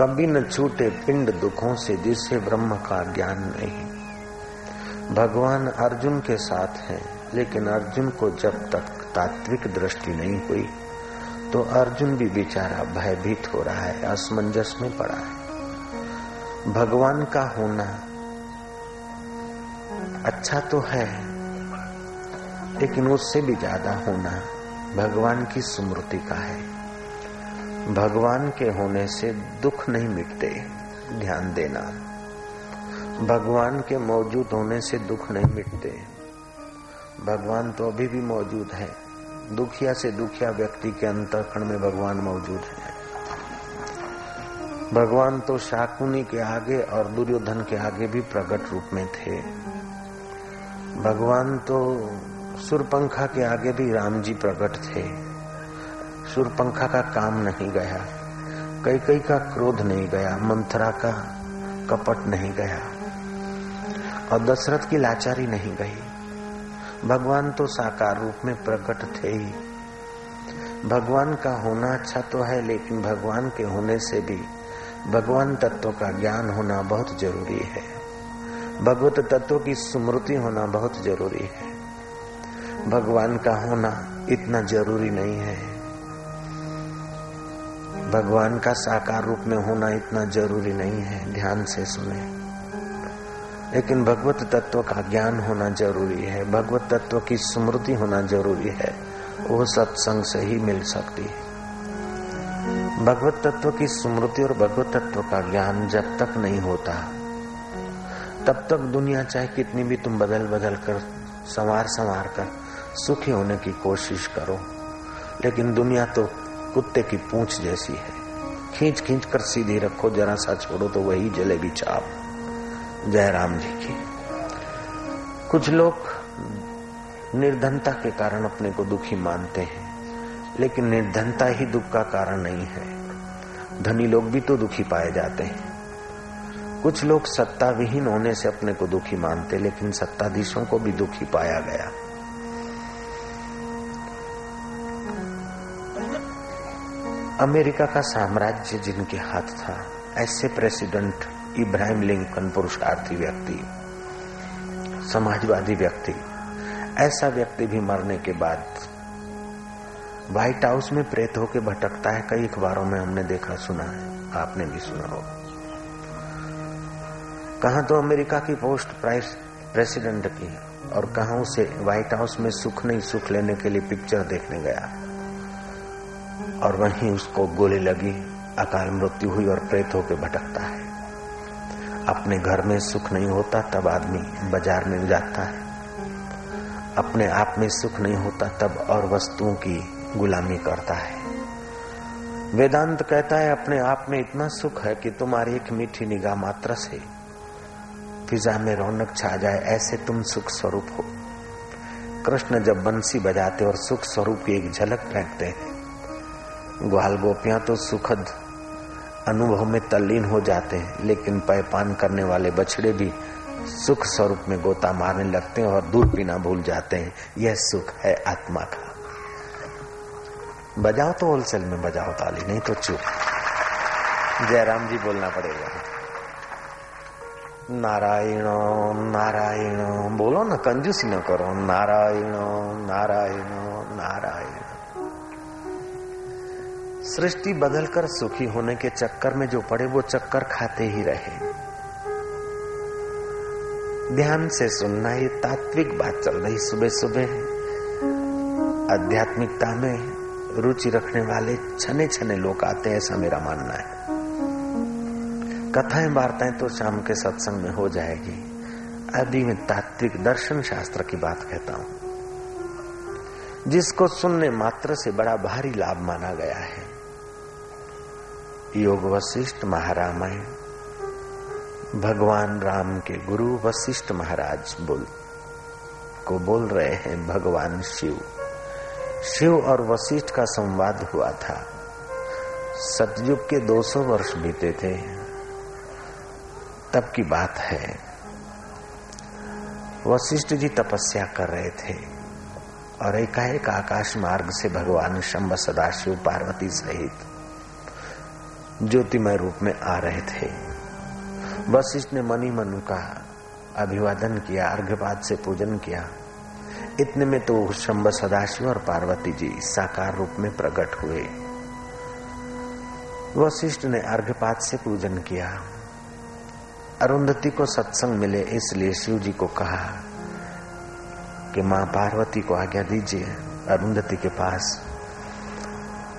कभी न छूटे पिंड दुखों से जिसे ब्रह्म का ज्ञान नहीं। भगवान अर्जुन के साथ हैं, लेकिन अर्जुन को जब तक तात्विक दृष्टि नहीं हुई तो अर्जुन भी बेचारा भयभीत हो रहा है, असमंजस में पड़ा है। भगवान का होना अच्छा तो है, लेकिन उससे भी ज़्यादा होना भगवान की स्मृति का है। भगवान के होने से दुख नहीं मिटते, ध्यान देना। भगवान के मौजूद होने से दुख नहीं मिटते। भगवान तो अभी भी मौजूद है। दुखिया से दुखिया व्यक्ति के अंतरखंड में भगवान मौजूद है। भगवान तो शाकुनी के आगे और दुर्योधन के आगे भी प्रकट रूप में थे। भगवान तो सुरपंखा के आगे भी राम जी प्रकट थे। सुरपंखा का काम नहीं गया कई कई का क्रोध नहीं गया, मंथरा का कपट नहीं गया, और दशरथ की लाचारी नहीं गई। भगवान तो साकार रूप में प्रकट थे। ही भगवान का होना अच्छा तो है, लेकिन भगवान के होने से भी भगवान तत्व का ज्ञान होना बहुत ज़रूरी है। भगवत तत्व की स्मृति होना बहुत ज़रूरी है। भगवान का होना इतना ज़रूरी नहीं है। भगवान का साकार रूप में होना इतना ज़रूरी नहीं है, ध्यान से सुने। लेकिन भगवत तत्व का ज्ञान होना ज़रूरी है, भगवत तत्व की स्मृति होना ज़रूरी है, वो सत्संग से ही मिल सकती है। भगवत तत्व की स्मृति और भगवत तत्व का ज्ञान जब तक नहीं होता, तब तक दुनिया चाहे कितनी भी तुम बदल बदल कर संवार संवार कर, सुखी होने की कोशिश करो। लेकिन दुनिया तो कुत्ते की पूंछ जैसी है। खींच खींच कर सीधी रखो, जरा सा छोड़ो तो वही जलेबी चाप। जय राम जी की। कुछ लोग निर्धनता के कारण अपने को दुखी मानते हैं, लेकिन निर्धनता ही दुख का कारण नहीं है। धनी लोग भी तो दुखी पाए जाते हैं। कुछ लोग सत्ता विहीन होने से अपने को दुखी मानते, लेकिन सत्ताधीशों को भी दुखी पाया गया। अमेरिका का साम्राज्य जिनके हाथ था, ऐसे प्रेसिडेंट इब्राहिम लिंकन पुरुषार्थी व्यक्ति, समाजवादी व्यक्ति, ऐसा व्यक्ति भी मरने के बाद व्हाइट हाउस में प्रेत होकर भटकता है, कई अखबारों में हमने देखा, सुना है, आपने भी सुना हो। कहा तो अमेरिका की पोस्ट प्राइस प्रेसिडेंट की और कहा उसे व्हाइट हाउस में सुख नहीं, सुख लेने के लिए पिक्चर देखने गया। और वहीं उसको गोली लगी, अकाल मृत्यु हुई और प्रेत होकर भटकता है। अपने घर में सुख नहीं होता, तब आदमी बाज़ार में जाता है। अपने आप में सुख नहीं होता, तब और वस्तुओं की गुलामी करता है। वेदांत कहता है, अपने आप में इतना सुख है कि तुम्हारी एक मीठी निगाह मात्र से फिजा में रौनक छा जाए, ऐसे तुम सुख स्वरूप हो। कृष्ण जब बंसी बजाते और सुख स्वरूप की एक झलक फेंकते हैं ग्वाल गोपियाँ तो सुखद अनुभव में तल्लीन हो जाते हैं, लेकिन पैपान करने वाले बछड़े भी सुख स्वरूप में गोता मारने लगते हैं और दूध पीना भूल जाते हैं। यह सुख है आत्मा का। बजाओ तो होलसेल में बजाओ ताली, नहीं तो चुप। जयराम जी बोलना पड़ेगा। नारायण नारायण, बोलो ना, कंजूसी न करो। नारायण नारायण नारायण। सृष्टि बदलकर सुखी होने के चक्कर में जो पड़े, वो चक्कर खाते ही रहे। ध्यान से सुनना ये तात्विक बात चल रही सुबह सुबह आध्यात्मिकता में रुचि रखने वाले छने छने लोग आते हैं, ऐसा मेरा मानना है। कथाएँ, वार्ताएँ तो शाम के सत्संग में हो जाएगी। अभी मैं तात्विक दर्शन शास्त्र की बात कहता हूँ। जिसको सुनने मात्र से बड़ा भारी लाभ माना गया है। योग वशिष्ठ महारामायण भगवान राम के गुरु वशिष्ठ महाराज बोल, को बोल रहे हैं भगवान शिव। शिव और वशिष्ठ का संवाद हुआ था। सतयुग के 200 वर्ष बीते थे। तब की बात है। वशिष्ठ जी तपस्या कर रहे थे और एकाएक आकाश मार्ग से भगवान शंभ सदाशिव पार्वती सहित ज्योतिमय रूप में आ रहे थे। वशिष्ठ ने मनी मन का अभिवादन किया अर्घ्यपात से पूजन किया। इतने में तो शंबर सदाशिव और पार्वती जी साकार रूप में प्रकट हुए। वशिष्ठ ने अर्घ्यपात से पूजन किया। अरुंधति को सत्संग मिले, इसलिए शिव जी को कहा कि माँ पार्वती को आज्ञा दीजिए, अरुंधति के पास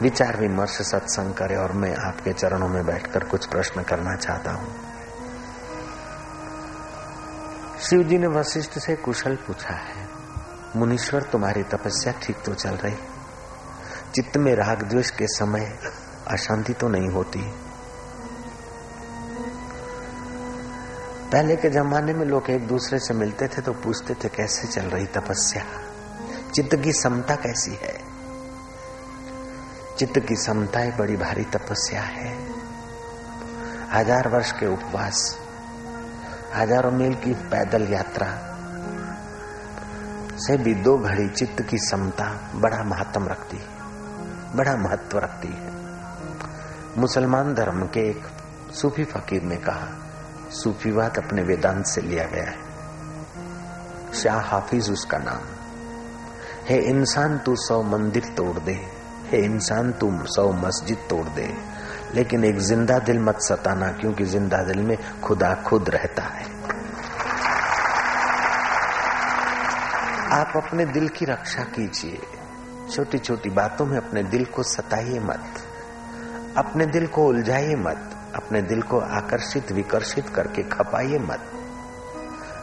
विचार विमर्श सत्संग करे और मैं आपके चरणों में बैठकर कुछ प्रश्न करना चाहता हूँ। शिव जी ने वशिष्ठ से कुशल पूछा है, मुनीश्वर, तुम्हारी तपस्या ठीक तो चल रही? चित्त में राग द्वेष के समय अशांति तो नहीं होती। पहले के जमाने में लोग एक दूसरे से मिलते थे तो पूछते थे, कैसे चल रही तपस्या? चित्त की समता कैसी है? चित्त की समता बड़ी भारी तपस्या है। हज़ार वर्ष के उपवास, हज़ारों मील की पैदल यात्रा से भी दो घड़ी चित्त की समता बड़ा महत्व रखती है, बड़ा महत्व रखती है। मुसलमान धर्म के एक सूफी फकीर ने कहा सूफीवाद अपने वेदांत से लिया गया है। शाह हाफिज उसका नाम है इंसान, तू सौ मंदिर तोड़ दे। हे, इंसान तुम सौ मस्जिद तोड़ दे। लेकिन एक ज़िंदा दिल मत सताना, क्योंकि ज़िंदा दिल में खुदा खुद रहता है। आप अपने दिल की रक्षा कीजिए। छोटी छोटी बातों में अपने दिल को सताइए मत। अपने दिल को उलझाइए मत। अपने दिल को आकर्षित, विकर्षित करके खपाइए मत।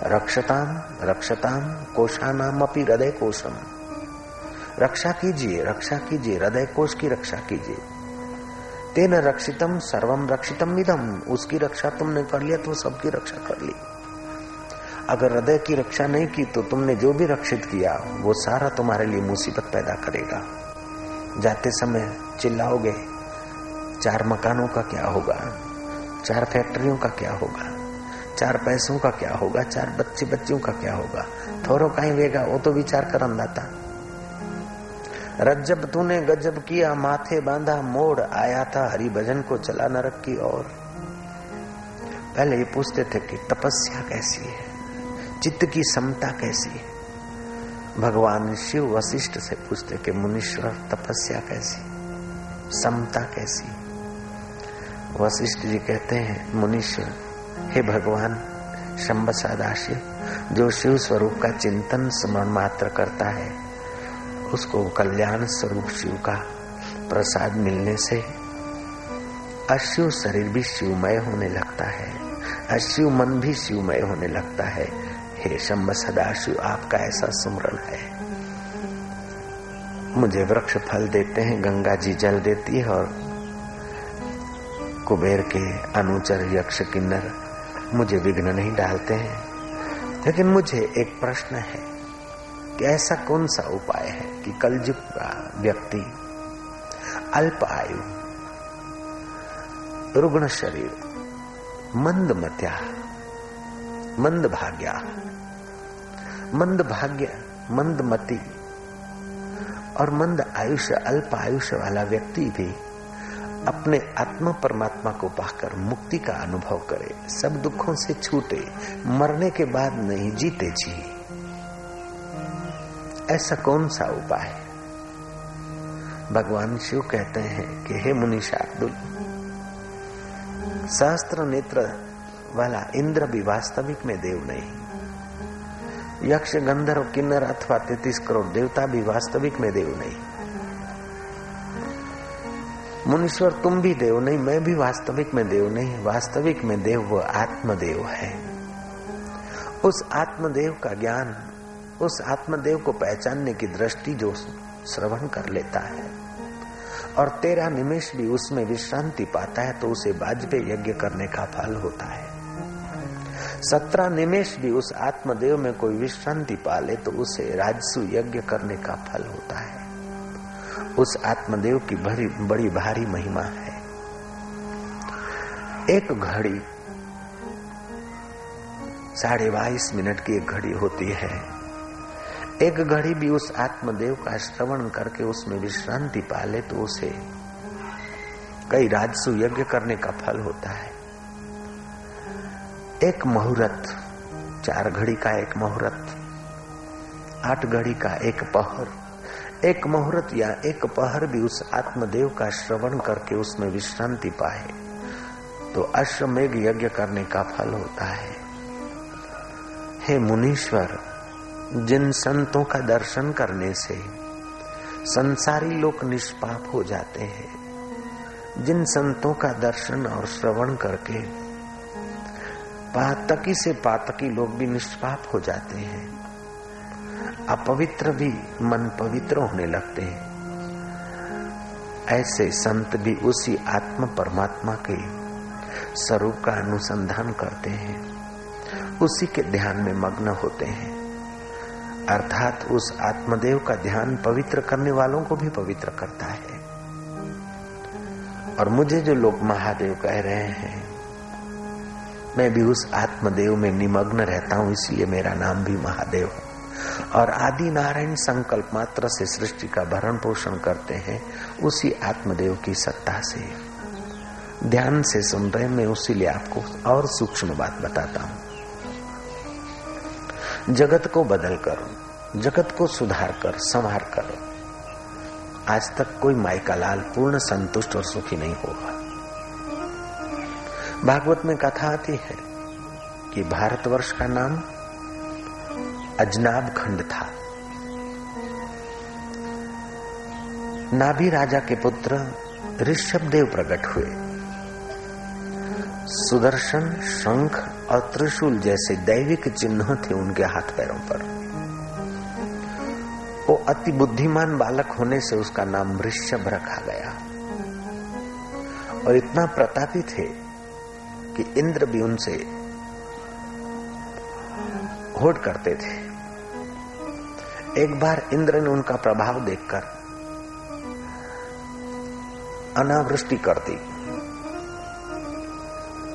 रक्षताम रक्षताम, कोशानाम अपनी हृदय कोशम। रक्षा कीजिए रक्षा कीजिए, हृदय कोष की रक्षा कीजिए। तेन रक्षितम, सर्वम रक्षितम इदम, उसकी रक्षा तुमने कर लिया तो सबकी रक्षा कर ली। अगर हृदय की रक्षा नहीं की तो तुमने जो भी रक्षित किया, वो सारा तुम्हारे लिए मुसीबत पैदा करेगा। जाते समय चिल्लाओगे, चार मकानों का क्या होगा? चार फैक्ट्रियों का क्या होगा? चार पैसों का क्या होगा? चार बच्चे बच्चियों का क्या होगा? थोरो कहीं वेगा वो तो विचार कर अंदाता रज्जब तूने गजब किया, माथे बांधा, मोड़ आया था हरि भजन को चला नरक की ओर। पहले ये पूछते थे कि तपस्या कैसी है? चित्त की समता कैसी है? भगवान शिव वशिष्ठ से पूछते कि मुनीश्वर, तपस्या कैसी? समता कैसी वशिष्ठ जी कहते हैं, मुनिश्वर, हे भगवान शंब सादाशी जो शिव स्वरूप का चिंतन स्मरण मात्र करता है उसको कल्याण स्वरूप शिव का प्रसाद मिलने से अशिव शरीर भी शिवमय होने लगता है। अशिव मन भी शिवमय होने लगता है। हे शंब सदाशिव, आपका ऐसा सुमरण है। मुझे वृक्ष फल देते हैं, गंगा जी जल देती है और कुबेर के अनुचर यक्ष किन्नर मुझे विघ्न नहीं डालते हैं। लेकिन मुझे एक प्रश्न है। कि ऐसा कौन सा उपाय है कि कलयुग का व्यक्ति अल्प आयु, रुग्ण शरीर, मंद मत्या, मंद भाग्या, मंद भाग्य, मंद मति और मंद आयुष्य, अल्प आयुष्य वाला व्यक्ति भी अपने आत्मा परमात्मा को पाकर मुक्ति का अनुभव करे, सब दुखों से छूटे, मरने के बाद नहीं जीते जी। ऐसा कौन सा उपाय भगवान शिव कहते हैं कि हे मुनि शार्दुल सहस्त्र नेत्र वाला इंद्र भी वास्तविक में देव नहीं। यक्ष, गंधर्व, किन्नर अथवा तैतीस करोड़ देवता भी वास्तविक में देव नहीं। मुनीश्वर, तुम भी देव नहीं, मैं भी वास्तविक में देव नहीं, वास्तविक में देव वो आत्मदेव है। उस आत्मदेव का ज्ञान उस आत्मदेव को पहचानने की दृष्टि जो श्रवण कर लेता है। और तेरा निमेश भी उसमें विश्रांति पाता है तो उसे वाजपेयी यज्ञ करने का फल होता है। सत्रह निमेश भी उस आत्मदेव में कोई विश्रांति पाले तो उसे राजसु यज्ञ करने का फल होता है। उस आत्मदेव की बड़ी बड़ी भारी महिमा है। एक घड़ी, साढ़े बाईस मिनट की एक घड़ी होती है। एक घड़ी भी उस आत्मदेव का श्रवण करके उसमें विश्रांति पाले तो उसे कई राजसु यज्ञ करने का फल होता है। एक मुहूर्त, चार घड़ी का एक मुहूर्त, आठ घड़ी का एक पहर, एक मुहूर्त या एक पहर भी उस आत्मदेव का श्रवण करके उसमें विश्रांति पाए तो अश्वमेघ यज्ञ करने का फल होता है। हे मुनीश्वर जिन संतों का दर्शन करने से संसारी लोग निष्पाप हो जाते हैं। जिन संतों का दर्शन और श्रवण करके पातकी से पातकी लोग भी निष्पाप हो जाते हैं। अपवित्र भी मन पवित्र होने लगते हैं। ऐसे संत भी उसी आत्म परमात्मा के स्वरूप का अनुसंधान करते हैं। उसी के ध्यान में मग्न होते हैं। अर्थात उस आत्मदेव का ध्यान पवित्र करने वालों को भी पवित्र करता है। और मुझे जो लोग महादेव कह रहे हैं, मैं भी उस आत्मदेव में निमग्न रहता हूँ, इसलिए मेरा नाम भी महादेव है। और आदि नारायण संकल्प मात्र से सृष्टि का भरण पोषण करते हैं, उसी आत्मदेव की सत्ता से। ध्यान से सुन रहे मैं उसीलिए आपको और सूक्ष्म बात बताता हूँ। जगत को बदल कर, जगत को सुधार कर संवार कर। आज तक कोई माई का लाल, पूर्ण, संतुष्ट और सुखी नहीं होगा। भागवत में कथा आती है कि भारतवर्ष का नाम अजनाब खंड था। नाभि राजा के पुत्र ऋषभ देव प्रकट हुए। सुदर्शन, शंख और त्रिशूल जैसे दैविक चिन्ह थे उनके हाथ पैरों पर। वो अति बुद्धिमान बालक होने से उसका नाम ऋषभ रखा गया। और इतना प्रतापी थे कि इंद्र भी उनसे होड़ करते थे। एक बार इंद्र ने उनका प्रभाव देखकर अनावृष्टि कर दी।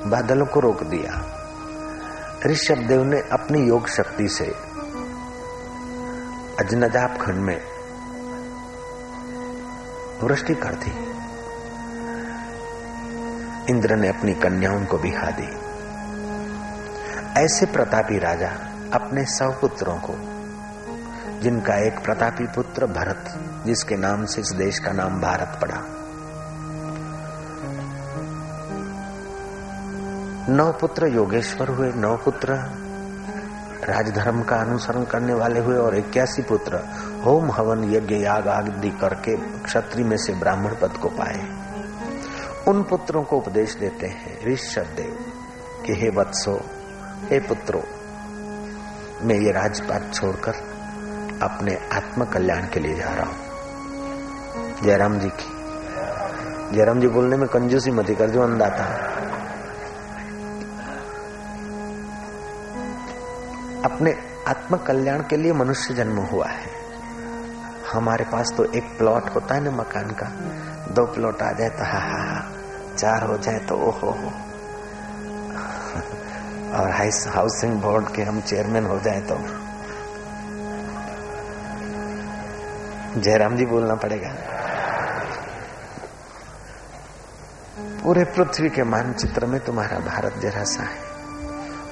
बादलों को रोक दिया। ऋषभ देव ने अपनी योग शक्ति से अजनजाब खंड में वृष्टि कर दी। इंद्र ने अपनी कन्याओं को बिहा दी। ऐसे प्रतापी राजा अपने सौ पुत्रों को, जिनका एक प्रतापी पुत्र भरत, जिसके नाम से इस देश का नाम भारत पड़ा नौ पुत्र योगेश्वर हुए नौ पुत्र राजधर्म का अनुसरण करने वाले हुए और इक्यासी पुत्र होम हवन यज्ञ याग आदि करके क्षत्रि में से ब्राह्मण पद को पाए। उन पुत्रों को उपदेश देते हैं ऋषभ देव कि हे वत्सो, हे पुत्रो, मैं ये राजपाट छोड़कर अपने आत्म कल्याण के लिए जा रहा हूँ। जयराम जी की, जयराम जी बोलने में कंजूसी मत कर जो अंदाता अपने आत्म कल्याण के लिए मनुष्य जन्म हुआ है। हमारे पास तो एक प्लॉट होता है ना मकान का। दो प्लॉट आ जाए तो हा हा चार हो जाए तो ओहो हो और हाउसिंग बोर्ड के हम चेयरमैन हो जाए तो। जयराम जी बोलना पड़ेगा। पूरे पृथ्वी के मानचित्र में तुम्हारा भारत जरा सा है।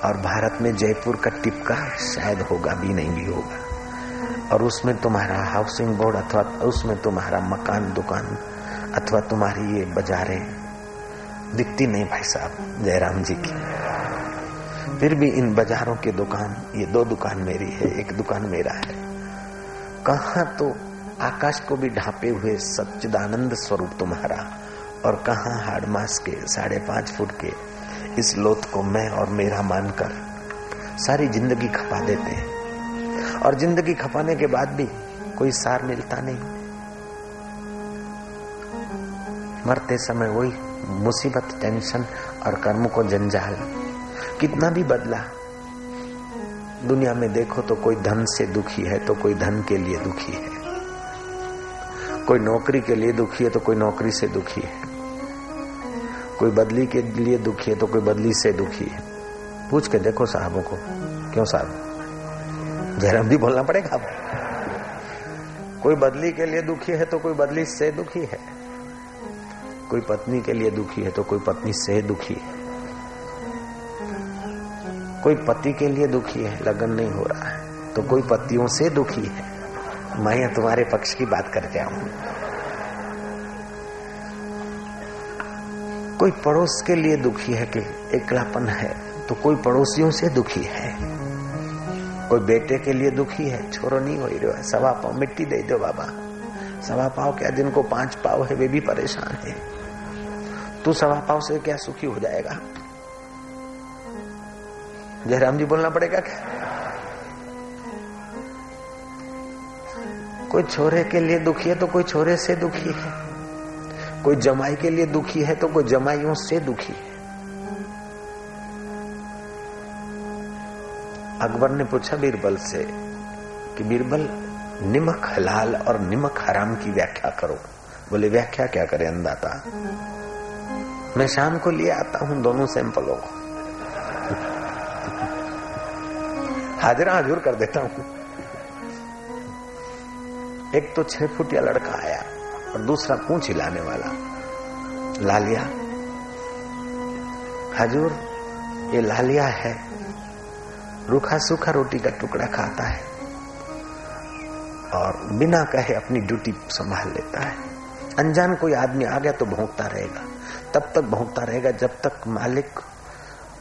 और भारत में जयपुर का टिपका शायद होगा, भी नहीं, भी होगा। और उसमें तुम्हारा हाउसिंग बोर्ड अथवा उसमें तुम्हारा मकान, दुकान अथवा तुम्हारी ये बाजारें दिखती नहीं भाई साहब, जयराम जी की। फिर भी इन बाजारों के दुकान, ये दो दुकान मेरी है, एक दुकान मेरा है। कहा तो आकाश को भी ढांपे हुए सच्चिदानंद स्वरूप तुम्हारा और कहा हाड़ मास के साढ़े पाँच फुट के इस लोथ को मैं और मेरा मानकर सारी ज़िंदगी खपा देते हैं। और ज़िंदगी खपाने के बाद भी कोई सार मिलता नहीं। मरते समय वही मुसीबत, टेंशन और कर्म को जंजाल। कितना भी बदला, दुनिया में देखो तो कोई धन से दुखी है तो कोई धन के लिए दुखी है। कोई नौकरी के लिए दुखी है तो कोई नौकरी से दुखी है। कोई बदली के लिए दुखी है तो कोई बदली से दुखी है। पूछ के देखो साहबों को, क्यों साहब? जयराम भी बोलना पड़ेगा अब। कोई बदली के लिए दुखी है तो कोई बदली से दुखी है। कोई पत्नी के लिए दुखी है तो कोई पत्नी से दुखी है। कोई पति के लिए दुखी है, लगन नहीं हो रहा है तो कोई पतियों से दुखी है। मैं तुम्हारे पक्ष की बात करके आऊँ। कोई पड़ोस के लिए दुखी है कि एकलापन है तो कोई पड़ोसियों से दुखी है। कोई बेटे के लिए दुखी है, छोरो नहीं हो रहा है। सवा पाव मिट्टी दे दो बाबा। सवा पाव क्या जिनको पाँच पाव है, वे भी परेशान है। तू सवा पाव से क्या सुखी हो जाएगा? जयराम जी बोलना पड़ेगा क्या? कोई छोरे के लिए दुखी है तो कोई छोरे से दुखी है। कोई जमाई के लिए दुखी है तो कोई जमाइयों से दुखी है। अकबर ने पूछा बीरबल से कि बीरबल, निमक हलाल और निमक हराम की व्याख्या करो। बोले, व्याख्या क्या करे अंदाता मैं शाम को लिए आता हूँ दोनों सैंपलों को। हाजिरा, हजूर कर देता हूँ। एक तो छह फुटिया लड़का आया। और दूसरा पूछ हिलाने वाला। लालिया। हजूर ये लालिया है। रूखा सूखा रोटी का टुकड़ा खाता है। और बिना कहे अपनी ड्यूटी संभाल लेता है। अनजान कोई आदमी आ गया तो भोंकता रहेगा। तब तक भोंकता रहेगा जब तक मालिक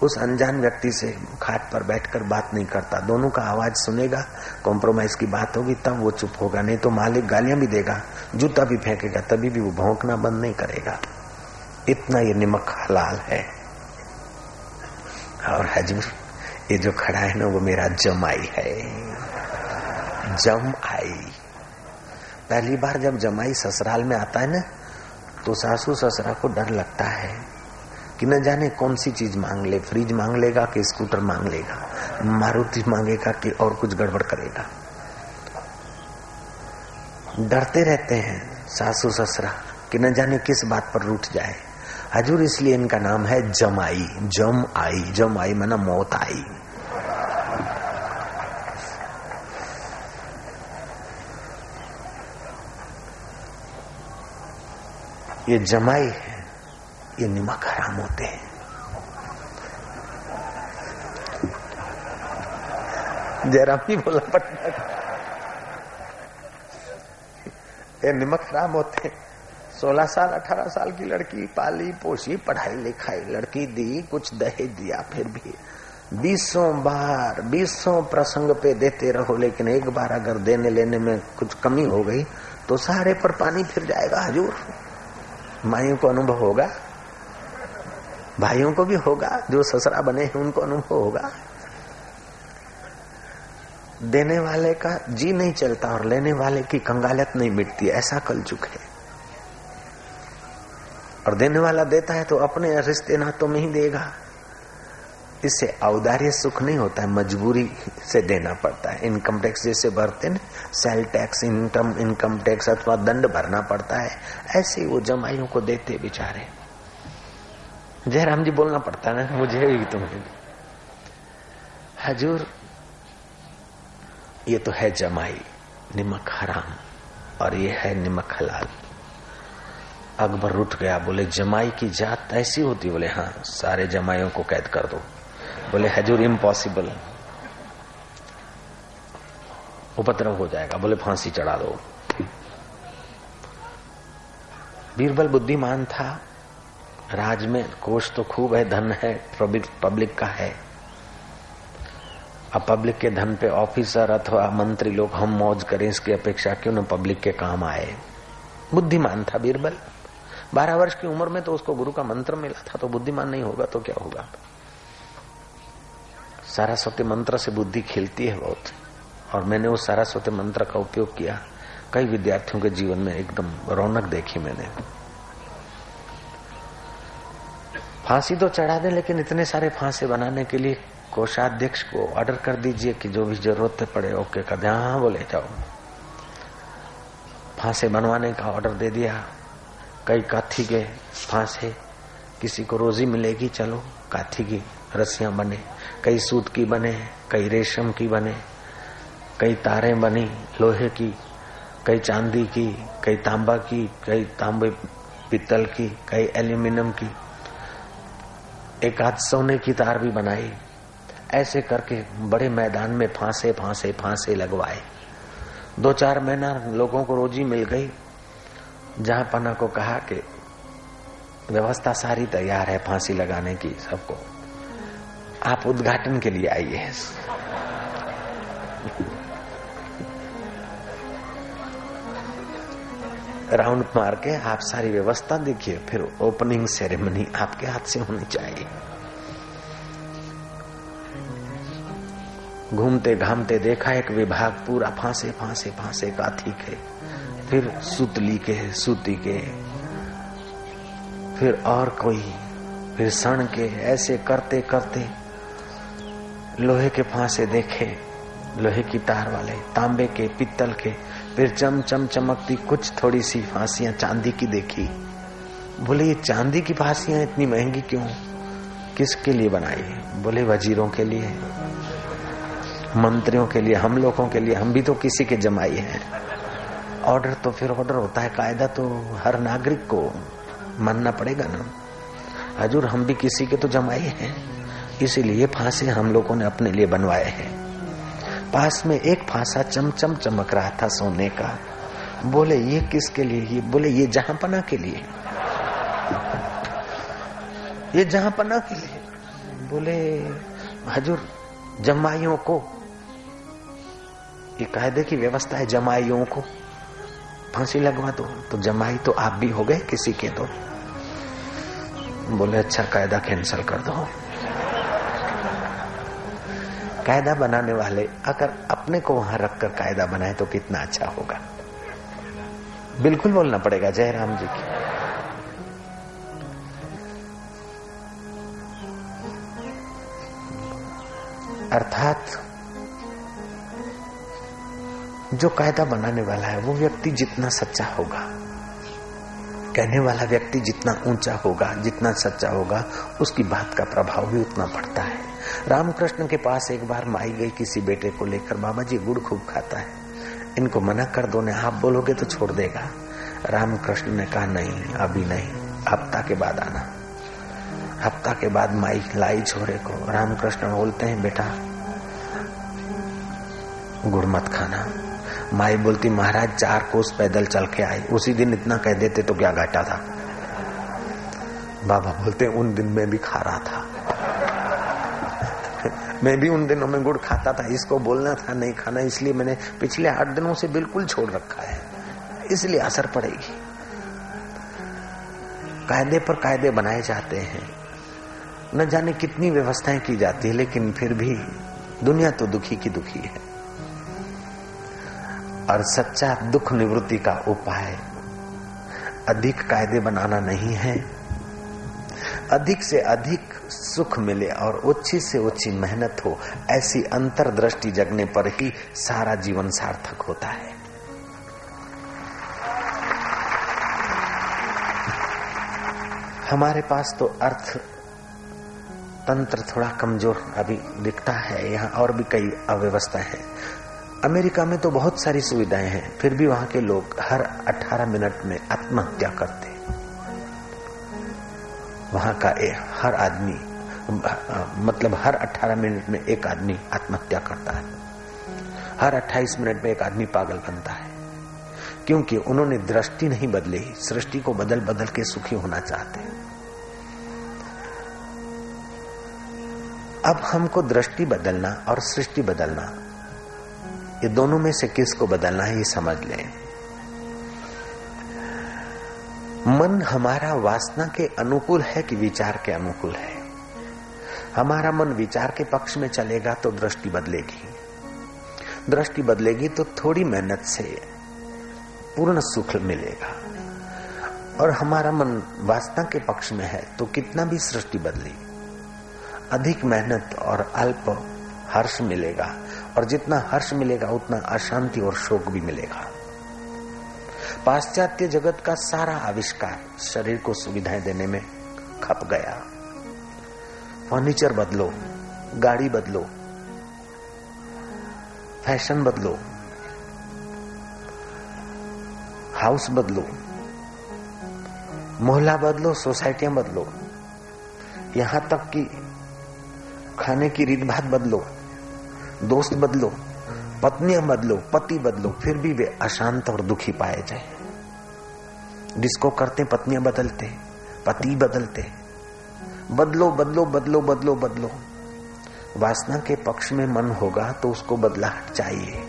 उस अनजान व्यक्ति से खाट पर बैठकर बात नहीं करता। दोनों का आवाज़ सुनेगा कॉम्प्रोमाइज की बात होगी, तब वो चुप होगा। नहीं तो मालिक गालियाँ भी देगा। जूता भी फेंकेगा, तभी भी वो भौंकना बंद नहीं करेगा। इतना ये निमक हलाल है। और हजूर, ये जो खड़ा है ना, वो मेरा जमाई है। जम आई पहली बार जब जमाई ससुराल में आता है ना तो सासू ससुरा को डर लगता है कि न जाने कौन सी चीज़ मांग ले। फ्रिज मांग लेगा कि स्कूटर मांग लेगा? मारुति मांगेगा कि और कुछ गड़बड़ करेगा? डरते रहते हैं सासू ससुरा कि न जाने किस बात पर रूठ जाए। हजूर इसलिए इनका नाम है जमाई, जम आई जम आई मना मौत आई। ये जमाई है, ये निमक हराम होते हैं। जयराम जी बोला, पटना ये निमक हराम होते सोलह साल, अठारह साल की लड़की पाली, पोसी, पढ़ाई लिखाई, लड़की दी, कुछ दहेज दिया, फिर भी बीसों बार, बीसों प्रसंग पे देते रहो, लेकिन एक बार अगर देने लेने में कुछ कमी हो गई तो सारे पर पानी फिर जाएगा, हजूर। माइयों को अनुभव होगा? भाइयों को भी होगा, जो ससरा बने हैं, उनको अनुभव होगा। देने वाले का जी नहीं चलता और लेने वाले की कंगालत नहीं मिटती, ऐसा कल चुक है। और देने वाला देता है तो अपने रिश्ते नातों में ही देगा। इससे औदार्य सुख नहीं होता है मजबूरी से देना पड़ता है। इनकम टैक्स जैसे भरते ना sale tax, income income tax अथवा दंड भरना पड़ता है। ऐसे वो जमाइयों को देते बेचारे। जयराम जी बोलना पड़ता है ना, मुझे भी तुम्हें। हजूर ये तो है जमाई, निमक हराम, और ये है निमक हलाल। अकबर उठ गया, बोले, जमाई की जात ऐसी होती? बोले हाँ सारे जमाइयों को कैद कर दो। बोले, हजूर इम्पॉसिबल उपद्रव हो जाएगा। बोले, फांसी चढ़ा दो। बीरबल बुद्धिमान था। राज में कोष तो खूब है, धन है पब्लिक पब्लिक का है। अब पब्लिक के धन पे ऑफिसर अथवा मंत्री लोग हम मौज करें, इसकी अपेक्षा क्यों न पब्लिक के काम आए? बुद्धिमान था बीरबल। बारह वर्ष की उम्र में तो उसको गुरु का मंत्र मिला था तो बुद्धिमान नहीं होगा तो क्या होगा? सारास्वती मंत्र से बुद्धि खिलती है बहुत, और मैंने उस सारास्वती मंत्र का उपयोग किया। कई विद्यार्थियों के जीवन में एकदम रौनक देखी मैंने। फांसी तो चढ़ा दे, लेकिन इतने सारे फांसी बनाने के लिए कोषाध्यक्ष को ऑर्डर कर दीजिए कि जो भी ज़रूरत पड़े, ओके कर हाँ बोले जाओ। फांसे बनवाने का ऑर्डर दे दिया। कई काथी के फांसे, किसी को रोजी मिलेगी, चलो काथी की रस्सियाँ बने, कई सूत की बने, कई रेशम की बने, कई तारें बनी लोहे की, कई चांदी की, कई तांबा की, कई तांबे पित्तल की, कई एल्यूमिनियम की। एक हाथ सोने की तार भी बनाई। ऐसे करके बड़े मैदान में फांसे फांसे फांसे लगवाए। दो चार महीना लोगों को रोजी मिल गई, जहाँ पना को कहा कि व्यवस्था सारी तैयार है फांसी लगाने की सबको। आप उद्घाटन के लिए आइए। राउंड मार के आप सारी व्यवस्था देखिए, फिर ओपनिंग सेरेमनी आपके हाथ से होनी चाहिए। घूमते घामते देखा एक विभाग पूरा फांसे फांसे फांसे का ठीक है। फिर सुतली के सूती के फिर और कोई, फिर सण के ऐसे करते करते लोहे के फांसे देखे, लोहे की तार वाले, तांबे के, पित्तल के, फिर चम चम चमकती कुछ थोड़ी सी फांसियाँ चांदी की देखी। बोले, ये चांदी की फांसियाँ इतनी महँगी क्यों? किसके लिए बनाई बोले, वजीरों के लिए मंत्रियों के लिए, हम लोगों के लिए, हम भी तो किसी के जमाई हैं। ऑर्डर तो फिर ऑर्डर होता है, कायदा तो हर नागरिक को मानना पड़ेगा ना। हजूर, हम भी किसी के तो जमाई हैं, इसीलिए फांसे हम लोगों ने अपने लिए बनवाए हैं। पास में एक फांसा चमचम चमक रहा था सोने का। बोले, ये किसके लिए? ये बोले, ये जहाँ पना के लिए। ये जहाँ पना के लिए? बोले, हजूर, जमाइयों को ये कायदे की व्यवस्था है जमाइयों को। फांसी लगवा दो। तो जमाई तो आप भी हो गए किसी के तो। बोले अच्छा कायदा कैंसिल कर दो। कायदा बनाने वाले अगर अपने को वहाँ रखकर कायदा बनाए तो कितना अच्छा होगा। बिल्कुल बोलना पड़ेगा जयराम जी की। अर्थात जो कायदा बनाने वाला है, वो व्यक्ति जितना सच्चा होगा, कहने वाला व्यक्ति जितना ऊँचा होगा, जितना सच्चा होगा, उसकी बात का प्रभाव भी उतना पड़ता है। रामकृष्ण के पास एक बार माई गई किसी बेटे को लेकर, बाबा जी, गुड़ खूब खाता है। इनको मना कर दो ने आप बोलोगे तो छोड़ देगा। रामकृष्ण ने कहा, नहीं, अभी नहीं, हफ़्ता के बाद आना। हफ़्ता के बाद माई लाई छोरे को। रामकृष्ण बोलते हैं, बेटा, गुड़ मत खाना। माई बोलती, महाराज, चार कोस पैदल चल के आई उसी दिन इतना कह देते तो क्या घाटा था? बाबा बोलते, उन दिन में भी खा रहा था। मैं भी उन दिनों में गुड़ खाता था। इसको बोलना था, नहीं खाना, इसलिए मैंने पिछले आठ दिनों से बिल्कुल छोड़ रखा है। इसलिए असर पड़ेगी। कायदे पर कायदे बनाए जाते हैं। न जाने कितनी व्यवस्थाएँ की जाती है, लेकिन फिर भी दुनिया तो दुखी की दुखी है। और सच्चा दुख निवृत्ति का उपाय। अधिक कायदे बनाना नहीं है। अधिक से अधिक सुख मिले और ऊँची से ऊँची मेहनत हो, ऐसी अंतर्दृष्टि जगने पर ही सारा जीवन सार्थक होता है। हमारे पास तो अर्थ तंत्र थोड़ा कमज़ोर अभी दिखता है, यहाँ और भी कई अव्यवस्था है। अमेरिका में तो बहुत सारी सुविधाएँ हैं फिर भी वहाँ के लोग हर 18 मिनट में आत्महत्या करते वहाँ का ए, हर आदमी मतलब हर 18 मिनट में एक आदमी आत्महत्या करता है। हर 28 मिनट में एक आदमी पागल बनता है। क्योंकि उन्होंने दृष्टि नहीं बदली सृष्टि को बदल बदल के सुखी होना चाहते अब हमको दृष्टि बदलना और सृष्टि बदलना ये दोनों में से किसको बदलना है, ये समझ लें। मन हमारा वासना के अनुकूल है कि विचार के अनुकूल है? हमारा मन विचार के पक्ष में चलेगा तो दृष्टि बदलेगी। दृष्टि बदलेगी तो थोड़ी मेहनत से पूर्ण सुख मिलेगा। और हमारा मन वासना के पक्ष में है तो कितना भी सृष्टि बदली, अधिक मेहनत और अल्प हर्ष मिलेगा और जितना हर्ष मिलेगा, उतना अशांति और शोक भी मिलेगा। पाश्चात्य जगत का सारा आविष्कार शरीर को सुविधाएँ देने में खप गया। फर्नीचर बदलो, गाड़ी बदलो, फ़ैशन बदलो, हाउस बदलो, मोहल्ला बदलो, सोसाइटियाँ बदलो, यहाँ तक कि खाने की रीत भात बदलो। दोस्त बदलो, पत्नियाँ बदलो, पति बदलो, फिर भी वे अशांत और दुखी पाए जाए। डिस्को करते पत्नियाँ बदलते, पति बदलते। बदलो बदलो बदलो बदलो बदलो। वासना के पक्ष में मन होगा तो उसको बदलाहट चाहिए।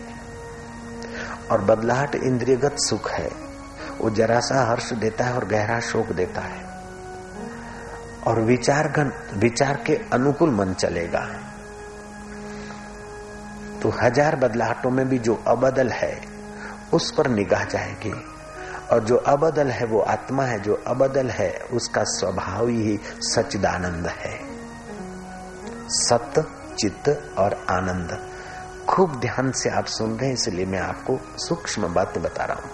और बदलाहट इंद्रियगत सुख है। वो जरा सा हर्ष देता है और गहरा शोक देता है। और विचार विचार के अनुकूल मन चलेगा। तो हज़ार बदलाहटों में भी जो अबदल है, उस पर निगाह जाएगी। और जो अबदल है, वो आत्मा है, जो अबदल है, उसका स्वभाव ही सचिदानंद है। सत्य, चित्त और आनंद। खूब ध्यान से आप सुन रहे हैं, इसलिए मैं आपको सूक्ष्म बात बता रहा हूँ।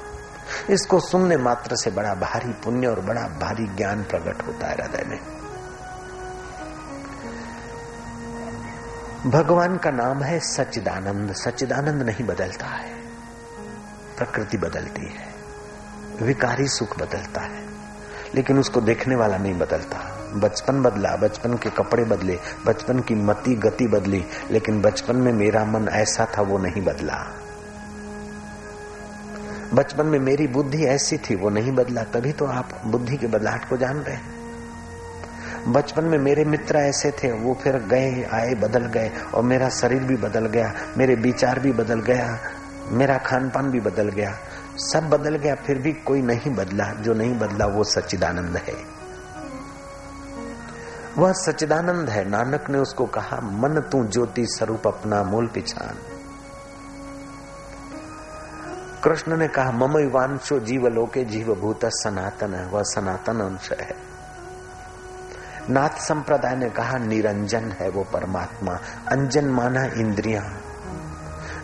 इसको सुनने मात्र से बड़ा भारी पुण्य और बड़ा भारी ज्ञान प्रकट होता है हृदय में। भगवान का नाम है सच्चिदानंद। सच्चिदानंद नहीं बदलता है। प्रकृति बदलती है। विकारी सुख बदलता है। लेकिन उसको देखने वाला नहीं बदलता। बचपन बदला, बचपन के कपड़े बदले, बचपन की मति, गति बदली, लेकिन बचपन में मेरा मन ऐसा था, वो नहीं बदला। बचपन में मेरी बुद्धि ऐसी थी, वो नहीं बदला। तभी तो आप बुद्धि के बदलाहट को जान रहे हैं। बचपन में मेरे मित्र ऐसे थे, वो फिर गए, आए, बदल गए, और मेरा शरीर भी बदल गया, मेरे विचार भी बदल गया, मेरा खान पान भी बदल गया। सब बदल गया, फिर भी कोई नहीं बदला। जो नहीं बदला, वो सच्चिदानंद है। वह सच्चिदानंद है। नानक ने उसको कहा, मन तू ज्योति स्वरूप अपना मूल पिछान। कृष्ण ने कहा, मम वांशो जीव लोके जीव भूत सनातन है वह सनातन अंश है। नाथ संप्रदाय ने कहा, निरंजन है वो परमात्मा। अंजन माना इंद्रिया।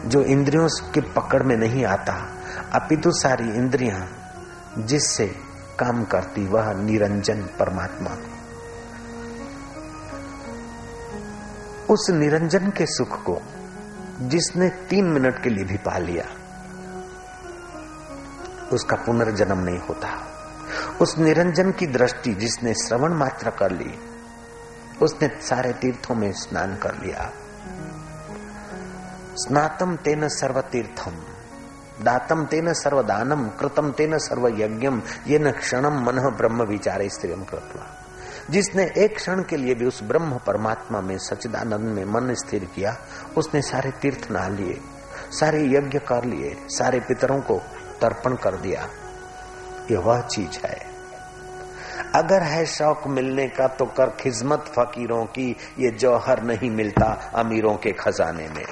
जो इंद्रियों की पकड़ में नहीं आता, अपितु सारी इंद्रिया, जिससे काम करती, वह निरंजन परमात्मा। उस निरंजन के सुख को जिसने तीन मिनट के लिए भी पा लिया, उसका पुनर्जन्म नहीं होता। उस निरंजन की दृष्टि जिसने श्रवण मात्र कर ली, उसने सारे तीर्थों में स्नान कर लिया। स्नातम तेन सर्व तीर्थम दातम तेन सर्वदानम, कृतम तेन सर्व यज्ञम ये न क्षणम मन ब्रह्म विचारे स्त्रियम कृतवा। जिसने एक क्षण के लिए भी उस ब्रह्म परमात्मा में सचिदानंद में मन स्थिर किया, उसने सारे तीर्थ नहा लिए, सारे यज्ञ कर लिए, सारे पितरों को तर्पण कर दिया। ये वह चीज़ है। अगर है शौक मिलने का तो कर खिजमत फकीरों की, ये जौहर नहीं मिलता अमीरों के खजाने में।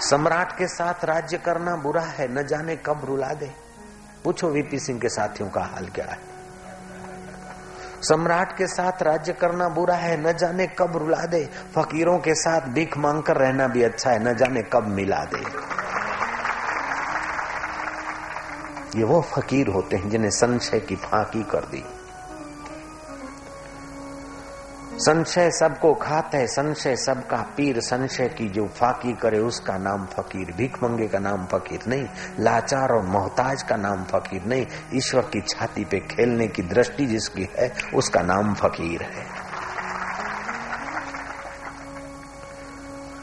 सम्राट के साथ राज्य करना बुरा है, न जाने कब रुला दे। पूछो वीपी सिंह के साथियों का हाल क्या है। सम्राट के साथ राज्य करना बुरा है, न जाने कब रुला दे। फकीरों के साथ भीख मांगकर रहना भी अच्छा है, न जाने कब मिला दे। ये वो फकीर होते हैं जिन्हें संशय की फांकी कर दी। संशय सबको खाता है, संशय सबका पीर, संशय की जो फाकी करे उसका नाम फकीर। भीख मंगे का नाम फकीर नहीं, लाचार और मोहताज का नाम फकीर नहीं, ईश्वर की छाती पे खेलने की दृष्टि जिसकी है, उसका नाम फकीर है।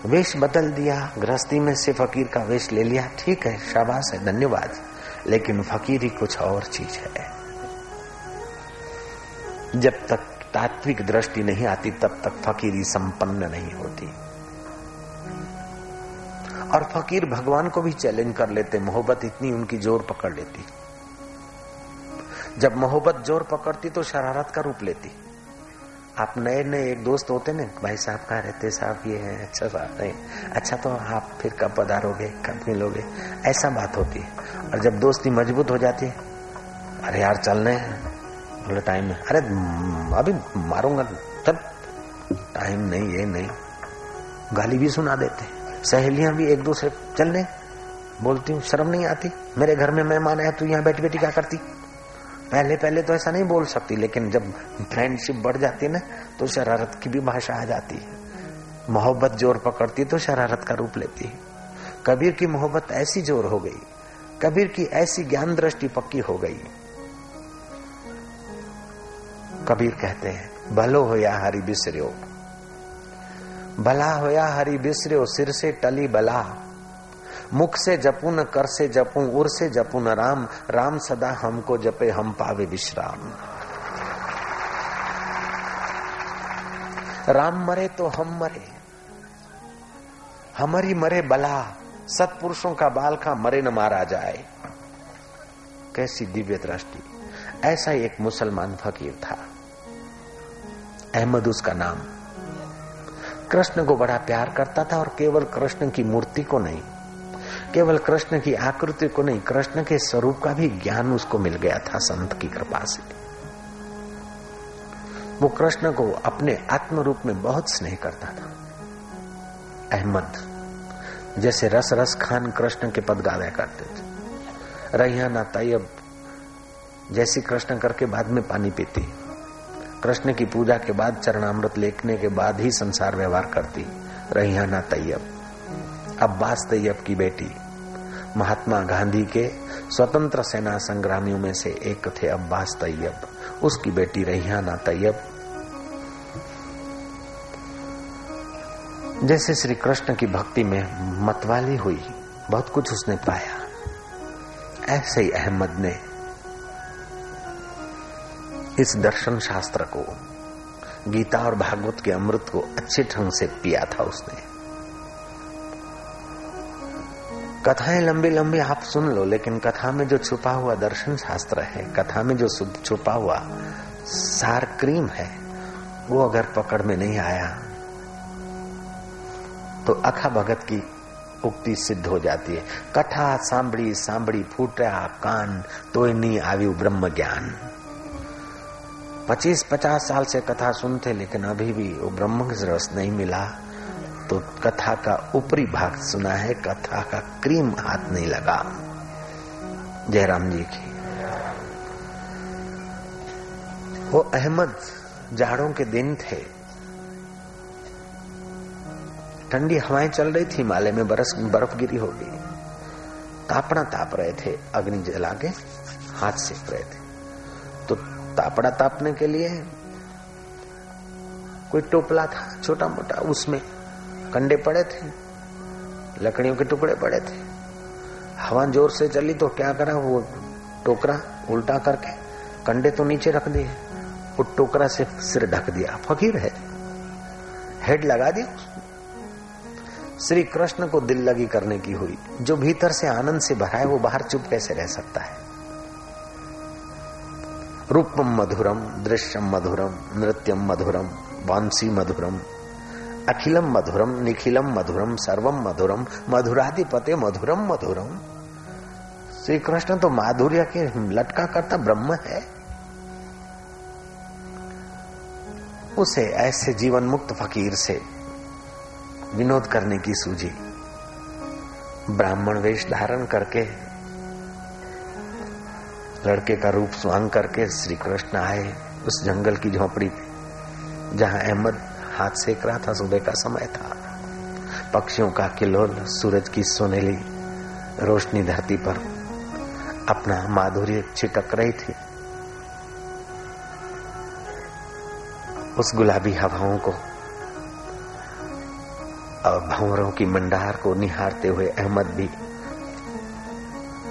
वेश बदल दिया, गृहस्थी में से फकीर का वेश ले लिया। ठीक है, शाबाश है, धन्यवाद। लेकिन फकीरी कुछ और चीज़ है। जब तक तात्विक दृष्टि नहीं आती, तब तक फकीरी संपन्न नहीं होती। और फकीर भगवान को भी चैलेंज कर लेते, मोहब्बत इतनी उनकी ज़ोर पकड़ लेती। जब मोहब्बत ज़ोर पकड़ती तो शरारत का रूप लेती। आप नए नए एक दोस्त होते ना, भाई साहब कहाँ रहते साहब, ये है अच्छा साहब नहीं अच्छा तो आप फिर कब पधारोगे, कब मिलोगे? ऐसा बात होती है। और जब दोस्ती मज़बूत हो जाती है, अरे यार, चलने बोले, टाइम है। अरे अभी मारूँगा तब। टाइम नहीं, ये नहीं। गाली भी सुना देते सहेलियाँ भी एक दूसरे, चलने। बोलती हूँ, शर्म नहीं आती? मेरे घर में मेहमान आया तू यहाँ बैठी बैठी क्या करती? पहले पहले तो ऐसा नहीं बोल सकती, लेकिन जब फ्रेंडशिप बढ़ जाती है ना तो शरारत की भी भाषा आ जाती है। मोहब्बत ज़ोर पकड़ती तो शरारत का रूप लेती है। कबीर की मोहब्बत ऐसी ज़ोर हो गई, कबीर की ऐसी ज्ञान दृष्टि पक्की हो गई। कबीर कहते हैं, भलो होया हरि बिसर भला होया हरि बिसर सिर से टली बला। मुख से जपू न कर से जपू, उर से जपू न राम राम सदा हमको जपे, हम पावे विश्राम। राम मरे तो हम मरे, हमारी मरे बला, सत्पुरुषों का बाल का मरे न मारा जाए। कैसी दिव्य दृष्टि, ऐसा ही एक मुसलमान फकीर था। अहमद उसका नाम। कृष्ण को बड़ा प्यार करता था और केवल कृष्ण की मूर्ति को नहीं केवल कृष्ण की आकृति को नहीं, कृष्ण के स्वरूप का भी ज्ञान उसको मिल गया था संत की कृपा से। वो कृष्ण को अपने आत्म रूप में बहुत स्नेह करता था। अहमद, जैसे रस रस खान कृष्ण के पद गाया करते थे। रैयाना तैयब, जैसी कृष्ण करके बाद में पानी पीती। कृष्ण की पूजा के बाद चरणामृत लेखने के बाद ही संसार व्यवहार करती। रैयाना तैयब। अब्बास तैयब की बेटी, महात्मा गांधी के स्वतंत्र सेना संग्रामियों में से एक थे अब्बास तैयब। उसकी बेटी रैयाना तैयब। जैसे श्री कृष्ण की भक्ति में मतवाली हुई, बहुत कुछ उसने पाया। ऐसे ही अहमद ने इस दर्शन शास्त्र को, गीता और भागवत के अमृत को अच्छे ढंग से पिया था उसने। कथाएँ लंबी लंबी आप सुन लो, लेकिन कथा में जो छुपा हुआ दर्शन शास्त्र है, कथा में जो छुपा हुआ सार क्रीम है, वो अगर पकड़ में नहीं आया तो अखा भगत की उक्ति सिद्ध हो जाती है। कथा सांभड़ी सांभड़ी फूटा, कान तो नहीं आयु ब्रह्म ज्ञान। पच्चीस पचास साल से कथा सुनते, लेकिन अभी भी वो ब्रह्म रस नहीं मिला। तो कथा का ऊपरी भाग सुना है, कथा का क्रीम हाथ नहीं लगा। जयराम जी की। वो अहमद जाड़ों के दिन थे। ठंडी हवाएँ चल रही थी, माले में बरस बर्फ़ गिरी होगी तापड़ा ताप रहे थे, अग्नि जला के हाथ सेक रहे थे। तो तापड़ा तापने के लिए कोई टोपला था छोटा मोटा उसमें कंडे पड़े थे, लकड़ियों के टुकड़े पड़े थे। हवा ज़ोर से चली तो क्या करा वो टोकरा उल्टा करके कंडे तो नीचे रख दिए, वो टोकरा से सिर ढक दिया, फकीर है। हेड लगा दिया श्री कृष्ण को दिल लगी करने की हुई, जो भीतर से आनंद से भरा है, वो बाहर चुप कैसे रह सकता है? रूपम मधुरम, दृश्यम मधुरम, नृत्यम मधुरम, वांसी मधुरम अखिलम मधुरम निखिलम मधुरम सर्वम मधुरम मधुराधिपते मधुरम मधुरम श्री कृष्ण तो माधुर्य के लटका करता ब्रह्म है। उसे ऐसे जीवन मुक्त फकीर से विनोद करने की सूझी। ब्राह्मण वेश धारण करके, लड़के का रूप स्वांग करके श्री कृष्ण आए उस जंगल की झोपड़ी पे, जहाँ अहमद हाथ सेक रहा था सुबह का समय था। पक्षियों का किलोल सूरज की सोनेली रोशनी धरती पर अपना माधुर्य छिटक रही थी। उस गुलाबी हवाओं को और भंवरों की मंडार को निहारते हुए अहमद भी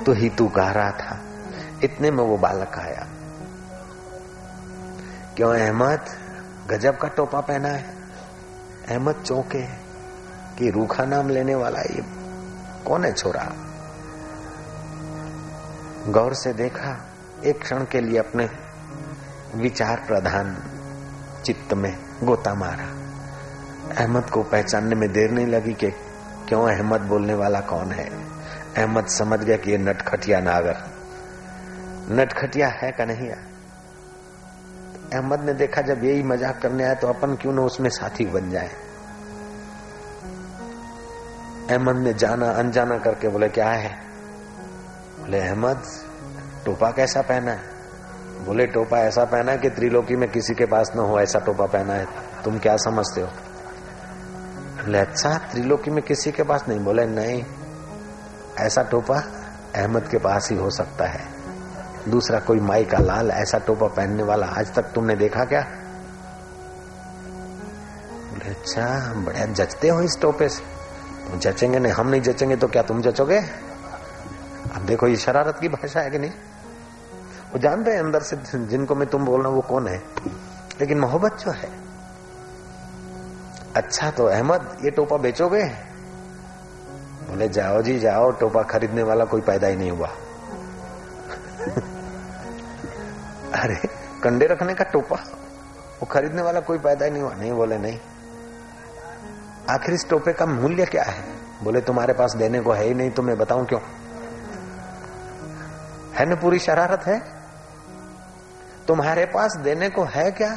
तो ही तू गा रहा था, इतने में वो बालक आया। क्यों अहमद? गजब का टोपा पहना है। अहमद चौंके कि रूखा नाम लेने वाला ये कौन है छोरा? गौर से देखा, एक क्षण के लिए अपने विचार प्रधान चित्त में गोता मारा। अहमद को पहचानने में देर नहीं लगी कि क्यों अहमद बोलने वाला कौन है। अहमद समझ गया कि ये नटखटिया नागर। नटखटिया है का नहीं है? अहमद ने देखा, जब यही मज़ाक करने आया तो अपन क्यों ना उसमें साथी बन जाए? अहमद ने जाना, अनजाना करके बोले, क्या है? बोले, अहमद, टोपा कैसा पहना है? बोले, टोपा ऐसा पहना है कि त्रिलोकी में किसी के पास ना हो, ऐसा टोपा पहना है। तुम क्या समझते हो? बोले अच्छा त्रिलोकी में किसी के पास नहीं। बोले, नहीं, ऐसा टोपा अहमद के पास ही हो सकता है। दूसरा कोई माई का लाल ऐसा टोपा पहनने वाला आज तक तुमने देखा क्या? बोले अच्छा बढ़िया जचते हो इस टोपे से। तो जचेंगे नहीं, हम नहीं जचेंगे तो क्या तुम जचोगे? अब देखो, ये शरारत की भाषा है कि नहीं? वो जानते हैं अंदर से जिनको मैं तुम बोल रहा हूँ, वो कौन है? लेकिन मोहब्बत जो है अच्छा तो अहमद, ये टोपा बेचोगे? बोले, जाओ जी, जाओ, टोपा खरीदने वाला कोई पैदा ही नहीं हुआ। अरे, कंडे रखने का टोपा? वो खरीदने वाला कोई पैदा ही नहीं हुआ। नहीं, बोले नहीं। आखिर इस टोपे का मूल्य क्या है? बोले, तुम्हारे पास देने को है ही नहीं तो मैं बताऊँ क्यों? है ना पूरी शरारत है? तुम्हारे पास देने को है क्या?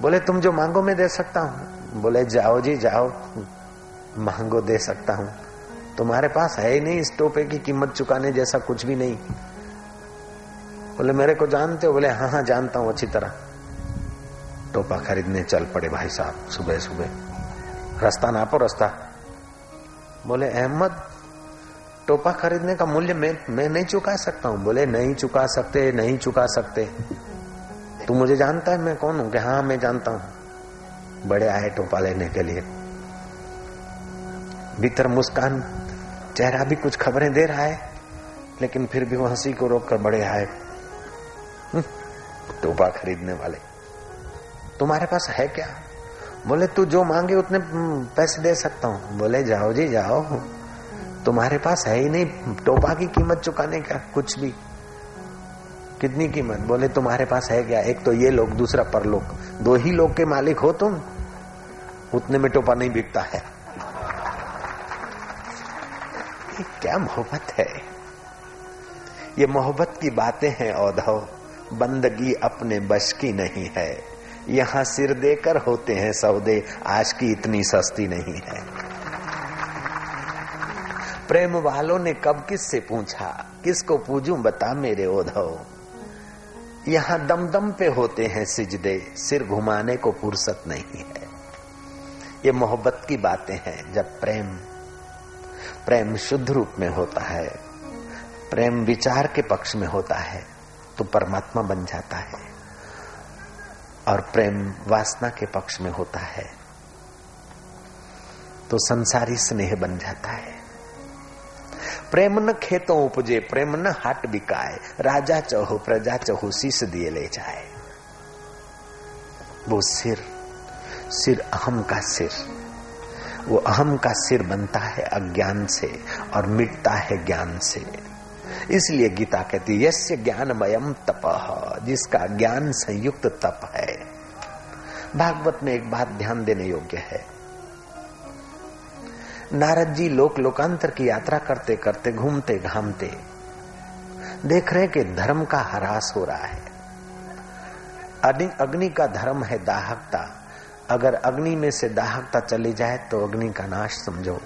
बोले, तुम जो मांगो मैं दे सकता हूँ। बोले, जाओ जी, जाओ। मांगो दे सकता हूँ। तुम्हारे पास है ही नहीं इस टोपे की कीमत चुकाने जैसा कुछ भी नहीं। बोले, मेरे को जानते हो? बोले हाँ हाँ जानता हूँ, अच्छी तरह. टोपा खरीदने चल पड़े भाई साहब, सुबह सुबह। रास्ता नापो, रास्ता। बोले, अहमद, टोपा खरीदने का मूल्य मैं मैं नहीं चुका सकता हूँ। बोले, नहीं चुका सकते, नहीं चुका सकते। तू मुझे जानता है, मैं कौन हूँ? हाँ मैं जानता हूँ। बड़े आए टोपा लेने के लिए। भीतर मुस्कान, चेहरा भी कुछ खबरें दे रहा है, लेकिन फिर भी वो हँसी को रोककर बड़े आए। हम्म, टोपा खरीदने वाले। तुम्हारे पास है क्या? बोले तू जो मांगे उतने हम्म, पैसे दे सकता हूँ। बोले जाओ जी जाओ। तुम्हारे पास है ही नहीं टोपा की कीमत चुकाने का कुछ भी। कितनी कीमत? बोले तुम्हारे पास है क्या? एक तो ये लोग दूसरा परलोक। दो ही लोग के मालिक हो तुम। उतने में टोपा नहीं बिकता है। क्या मोहब्बत है? ये मोहब्बत की बातें हैं औधव बंदगी अपने बश की नहीं है। यहाँ सिर देकर होते हैं सौदे, आज की इतनी सस्ती नहीं है। प्रेम वालों ने कब किससे पूछा? किसको पूजू बता मेरे ओधव। यहाँ दम दम पे होते हैं सिजदे, सिर घुमाने को फुर्सत नहीं है। ये मोहब्बत की बातें हैं जब प्रेम प्रेम शुद्ध रूप में होता है। प्रेम विचार के पक्ष में होता है। तो परमात्मा बन जाता है और प्रेम वासना के पक्ष में होता है तो संसारी स्नेह बन जाता है। प्रेम न खेतों उपजे, प्रेम न हाट बिकाए, राजा चहो, प्रजा चहो शीस दिए ले जाए। वो सिर सिर अहम का सिर। वो अहम का सिर बनता है अज्ञान से और मिटता है ज्ञान से। इसलिए गीता कहती यस्य ज्ञानमयम तप, जिसका ज्ञान संयुक्त तप है। भागवत में एक बात ध्यान देने योग्य है। नारद जी लोक लोकांतर की यात्रा करते करते घूमते घामते देख रहे कि धर्म का हरास हो रहा है। अग्नि का धर्म है दाहकता। अगर अग्नि में से दाहकता चली जाए तो अग्नि का नाश समझो।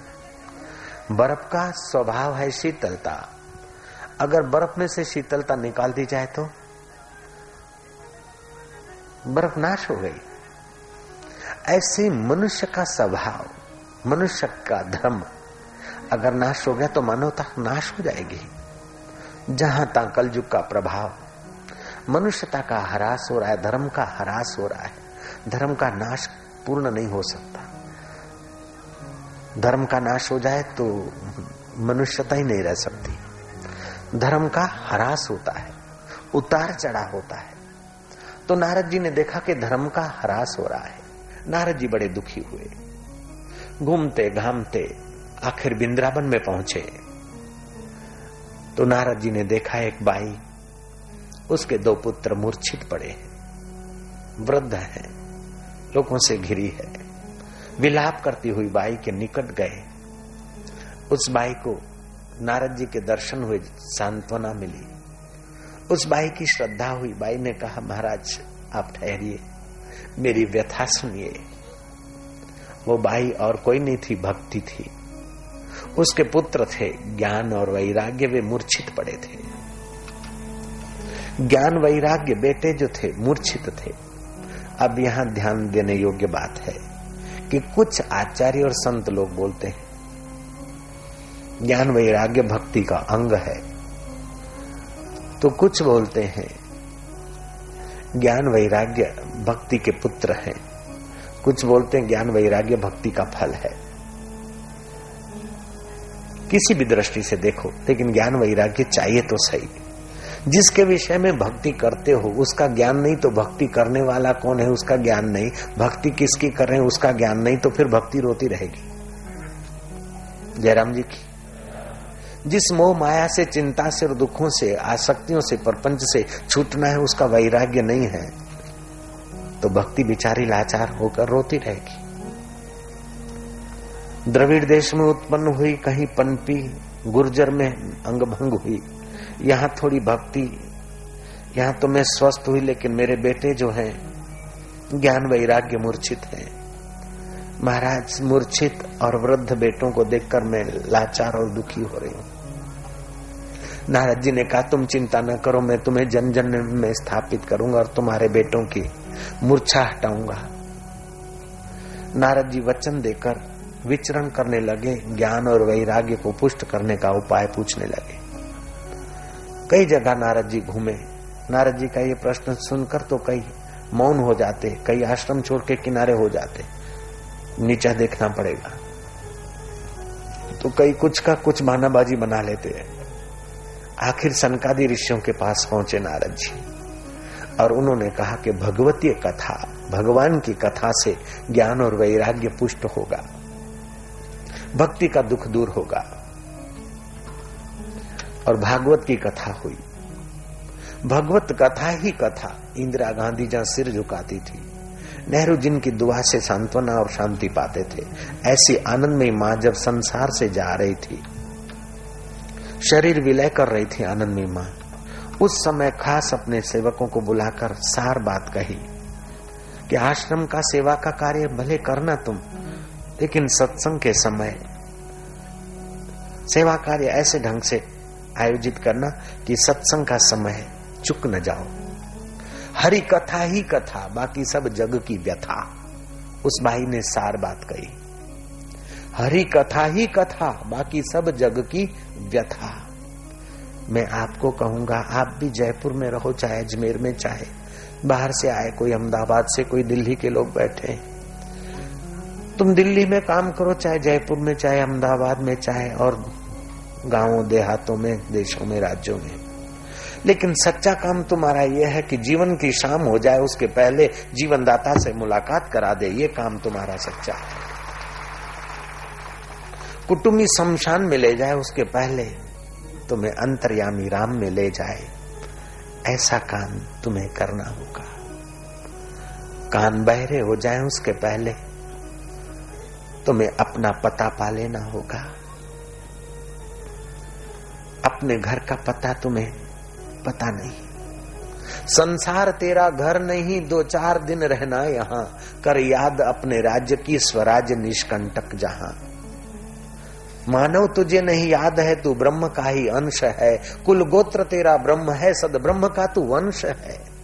बर्फ़ का स्वभाव है शीतलता। अगर बर्फ़ में से शीतलता निकाल दी जाए तो? बर्फ़ नाश हो गई। ऐसे मनुष्य का स्वभाव, मनुष्य का धर्म अगर नाश हो गया तो मानवता नाश हो जाएगी। जहाँ तक कलयुग का प्रभाव, मनुष्यता का हरास हो रहा है, धर्म का हरास हो रहा है, धर्म का नाश पूर्ण नहीं हो सकता। धर्म का नाश हो जाए तो मनुष्यता ही नहीं रह सकती। धर्म का हरास होता है, उतार चढ़ा होता है। तो नारद जी ने देखा कि धर्म का हरास हो रहा है। नारद जी बड़े दुखी हुए। घूमते, घामते, आखिर बिंद्रावन में पहुँचे। तो नारद जी ने देखा एक बाई, उसके दो पुत्र मूर्छित पड़े हैं। वृद्ध हैं, लोगों से घिरी है। विलाप करती हुई बाई के निकट गए। उस बाई को नारद जी के दर्शन हुए, सांत्वना मिली। उस बाई की श्रद्धा हुई। बाई ने कहा, महाराज, आप ठहरिए, मेरी व्यथा सुनिए। वो बाई और कोई नहीं थी, भक्ति थी। उसके पुत्र थे, ज्ञान और वैराग्य वे मूर्छित पड़े थे। ज्ञान, वैराग्य बेटे जो थे, मूर्छित थे। अब यहाँ ध्यान देने योग्य बात है कि कुछ आचार्य और संत लोग बोलते हैं ज्ञान वैराग्य भक्ति का अंग है। तो कुछ बोलते हैं, ज्ञान वैराग्य भक्ति के पुत्र हैं। कुछ बोलते हैं, ज्ञान वैराग्य भक्ति का फल है। किसी भी दृष्टि से देखो, लेकिन ज्ञान वैराग्य चाहिए तो सही। जिसके विषय में भक्ति करते हो, उसका ज्ञान नहीं तो भक्ति करने वाला कौन है, उसका ज्ञान नहीं। भक्ति किसकी कर रहे हैं, उसका ज्ञान नहीं तो फिर भक्ति रोती रहेगी। जयराम जी की। जिस मोह माया से, चिंता से और दुखों से, आसक्तियों से, प्रपंच से छूटना है, उसका वैराग्य नहीं है तो भक्ति बिचारी लाचार होकर रोती रहेगी। द्रविड़ देश में उत्पन्न हुई, कहीं पनपी, गुर्जर में अंग भंग हुई, यहाँ थोड़ी भक्ति, यहाँ तो मैं स्वस्थ हुई, लेकिन मेरे बेटे जो हैं, ज्ञान वैराग्य मूर्छित है। महाराज, मूर्छित और वृद्ध बेटों को देखकर मैं लाचार और दुखी हो रही हूँ। नारद जी ने कहा, तुम चिंता न करो, मैं तुम्हें जन जन में स्थापित करूँगा और तुम्हारे बेटों की मूर्छा हटाऊँगा। नारद जी वचन देकर विचरण करने लगे, ज्ञान और वैराग्य को पुष्ट करने का उपाय पूछने लगे। कई जगह नारद जी घूमे। नारद जी का ये प्रश्न सुनकर तो कई मौन हो जाते, कई आश्रम छोड़ के किनारे हो जाते। नीचा देखना पड़ेगा। तो कई कुछ का कुछ बहानाबाजी बना लेते हैं। आखिर सनकादि ऋषियों के पास पहुँचे नारद जी। और उन्होंने कहा कि भगवतीय कथा, भगवान की कथा से ज्ञान और वैराग्य पुष्ट होगा। भक्ति का दुख दूर होगा। और भागवत की कथा हुई। भगवत कथा ही कथा, इंदिरा गांधी जहाँ सिर झुकाती थी। नेहरू जिनकी दुआ से सांत्वना और शांति पाते थे, ऐसी आनंदमयी माँ जब संसार से जा रही थी, शरीर विलय कर रही थी आनंदमयी माँ। उस समय खास अपने सेवकों को बुलाकर सार बात कही कि आश्रम का सेवा का कार्य भले करना तुम, लेकिन सत्संग के समय सेवा कार्य ऐसे ढंग से आयोजित करना कि सत्संग का समय चुक न जाओ। हरी कथा ही कथा, बाकी सब जग की व्यथा। उस भाई ने सार बात कही। हरी कथा ही कथा, बाकी सब जग की व्यथा। मैं आपको कहूँगा, आप भी जयपुर में रहो, चाहे अजमेर में, चाहे बाहर से आए कोई अहमदाबाद से, कोई दिल्ली के लोग बैठे। तुम दिल्ली में काम करो, चाहे जयपुर में, चाहे अहमदाबाद में, चाहे और गाँवों, देहातों में, देशों में, राज्यों में। लेकिन सच्चा काम तुम्हारा यह है कि जीवन की शाम हो जाए, उसके पहले जीवनदाता से मुलाकात करा दे, ये काम तुम्हारा सच्चा है। कुटुंबी शमशान में ले जाए, उसके पहले तुम्हें अंतर्यामी राम में ले जाए। ऐसा काम तुम्हें करना होगा। कान बहरे हो जाए, उसके पहले तुम्हें अपना पता पा लेना होगा। अपने घर का पता तुम्हें पता नहीं। संसार तेरा घर नहीं, दो चार दिन रहना यहाँ। कर याद अपने राज्य की स्वराज निष्कंटक जहाँ। मानव तुझे नहीं याद है, तू ब्रह्म का ही अंश है। कुल गोत्र तेरा ब्रह्म है सद ब्रह्म का तू वंश है।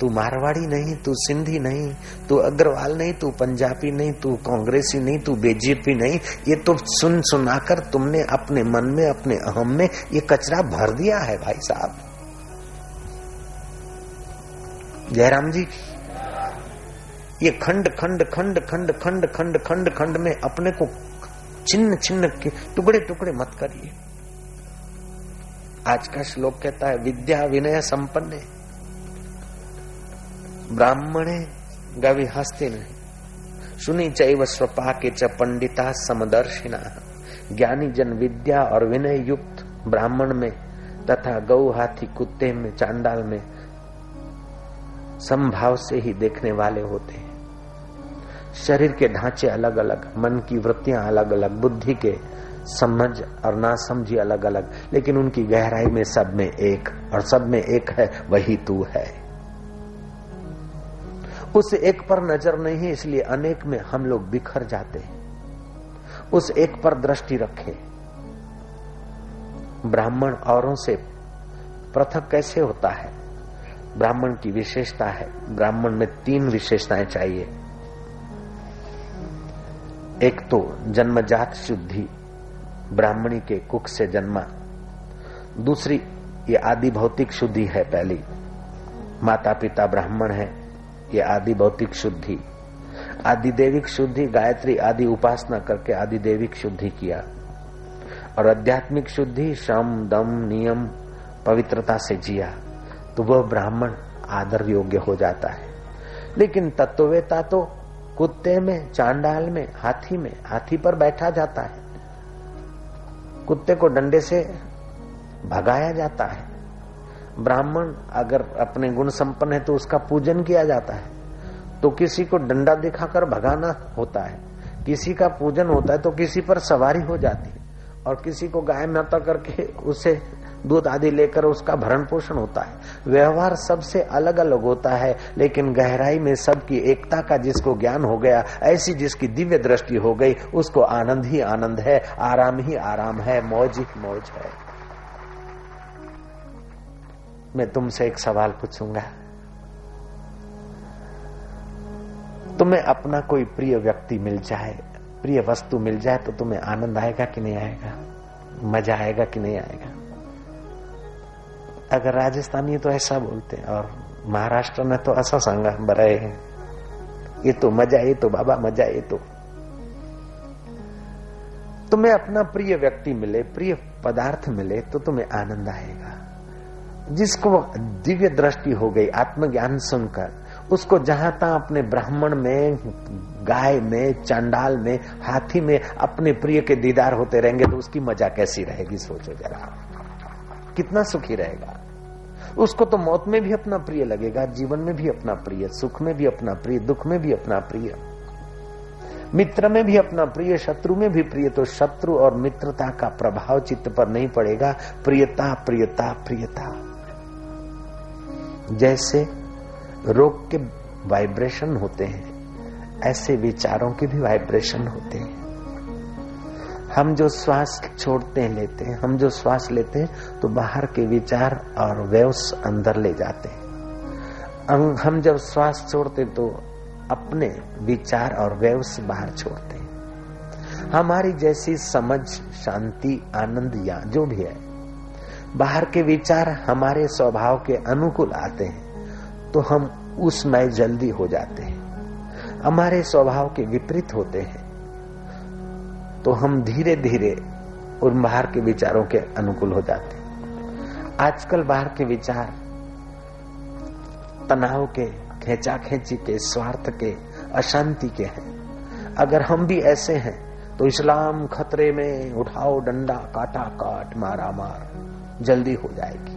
तू मारवाड़ी नहीं, तू सिंधी नहीं, तू अग्रवाल नहीं, तू पंजाबी नहीं, तू कांग्रेसी नहीं, तू बीजेपी नहीं। ये तो सुन सुनाकर तुमने अपने मन में, अपने अहम में ये कचरा भर दिया है भाई साहब। जयराम जी, ये खंड खंड खंड खंड खंड खंड खंड खंड में अपने को छिन्न छिन्न के टुकड़े टुकड़े मत करिए। आज का श्लोक कहता है, विद्या विनय संपन्न। ब्राह्मणे गवि हस्तिन सुनी चैव स्वपा के च पंडिता समदर्शिना। ज्ञानी जन विद्या और विनय युक्त ब्राह्मण में तथा गौ हाथी कुत्ते में चांडाल में संभाव से ही देखने वाले होते हैं। शरीर के ढांचे अलग अलग मन की वृत्तियाँ अलग अलग बुद्धि के समझ और ना समझी अलग अलग लेकिन उनकी गहराई में सब में एक और सब में एक है, वही तू है। उस एक पर नज़र नहीं है, इसलिए अनेक में हम लोग बिखर जाते हैं। उस एक पर दृष्टि रखे। ब्राह्मण औरों से पृथक कैसे होता है? ब्राह्मण की विशेषता है। ब्राह्मण में तीन विशेषताएँ चाहिए। एक तो जन्मजात शुद्धि, ब्राह्मणी के कुख से जन्मा। दूसरी, ये आदि भौतिक शुद्धि है पहली। माता पिता ब्राह्मण है। ये आदि भौतिक शुद्धि, आदि देविक शुद्धि, गायत्री आदि उपासना करके आदि देविक शुद्धि किया। और आध्यात्मिक शुद्धि श्रम दम, नियम, पवित्रता से जिया तो वह ब्राह्मण आदर योग्य हो जाता है। लेकिन तत्ववेता तो कुत्ते में, चांडाल में, हाथी में, हाथी पर बैठा जाता है। कुत्ते को डंडे से भगाया जाता है। ब्राह्मण अगर अपने गुण संपन्न है तो उसका पूजन किया जाता है। तो किसी को डंडा दिखाकर भगाना होता है। किसी का पूजन होता है तो किसी पर सवारी हो जाती है। और किसी को गाय माता करके उसे दूध आदि लेकर उसका भरण पोषण होता है। व्यवहार सबसे अलग अलग होता है, लेकिन गहराई में सबकी एकता का जिसको ज्ञान हो गया, ऐसी जिसकी दिव्य दृष्टि हो गई, उसको आनंद ही आनंद है, आराम ही आराम है, मौज ही मौज है। मैं तुमसे एक सवाल पूछूँगा। तुम्हें अपना कोई प्रिय व्यक्ति मिल जाए, प्रिय वस्तु मिल जाए तो तुम्हें आनंद आएगा कि नहीं आएगा? मज़ा आएगा कि नहीं आएगा? अगर राजस्थानी तो ऐसा बोलते हैं, और महाराष्ट्र में तो ऐसा सांगा बरा ये तो मज़ा, ये तो बाबा, मज़ा, ये तो। तुम्हें अपना प्रिय व्यक्ति मिले, प्रिय पदार्थ मिले तो तुम्हें आनंद आएगा। जिसको दिव्य दृष्टि हो गई, आत्मज्ञान सुनकर, उसको जहाँ तहा अपने ब्राह्मण में, गाय में, चांडाल में, हाथी में अपने प्रिय के दीदार होते रहेंगे तो उसकी मज़ा कैसी रहेगी, सोचो जरा। कितना सुखी रहेगा। उसको तो मौत में भी अपना प्रिय लगेगा, जीवन में भी अपना प्रिय, सुख में भी अपना प्रिय, दुख में भी अपना प्रिय। मित्र में भी अपना प्रिय, शत्रु में भी प्रिय तो शत्रु और मित्रता का प्रभाव चित्त पर नहीं पड़ेगा। प्रियता प्रियता प्रियता। जैसे रोग के वाइब्रेशन होते हैं, ऐसे विचारों के भी वाइब्रेशन होते हैं। हम जो श्वास छोड़ते हैं लेते हैं, हम जो श्वास लेते हैं तो बाहर के विचार और वेव्स अंदर ले जाते हैं। हम जब श्वास छोड़ते तो अपने विचार और वेव्स बाहर छोड़ते हैं। हमारी जैसी समझ, शांति, आनंद या जो भी है बाहर के विचार हमारे स्वभाव के अनुकूल आते हैं तो हम उसमें जल्दी हो जाते हैं। हमारे स्वभाव के विपरीत होते हैं तो हम धीरे धीरे उन बाहर के विचारों के अनुकूल हो जाते हैं। आजकल बाहर के विचार तनाव के खेचा खेची के, स्वार्थ के, अशांति के हैं। अगर हम भी ऐसे हैं तो इस्लाम खतरे में उठाओ डंडा काटा काट मारा मार जल्दी हो जाएगी।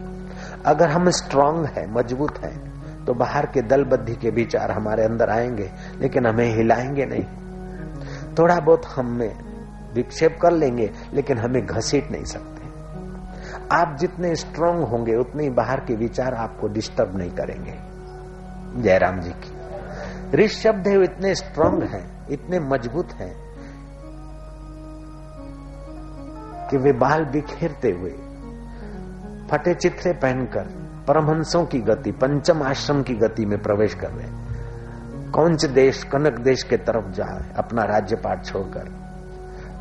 अगर हम स्ट्रांग है, मज़बूत है तो बाहर के दल बद्धी के विचार हमारे अंदर आएँगे, लेकिन हमें हिलाएँगे नहीं। थोड़ा बहुत हमें विक्षेप कर लेंगे, लेकिन हमें घसीट नहीं सकते। आप जितने स्ट्रांग होंगे, उतने ही बाहर के विचार आपको डिस्टर्ब नहीं करेंगे। जयराम जी की। ऋषभ देव इतने स्ट्रांग हैं, इतने मज़बूत हैं, कि वे बाल बिखेरते हुए फटे चित्रे पहनकर परमहंसों की गति, पंचम आश्रम की गति में प्रवेश कर रहे कौन देश, कनक देश के तरफ़ जा रहे अपना राज्य पाठ छोड़कर।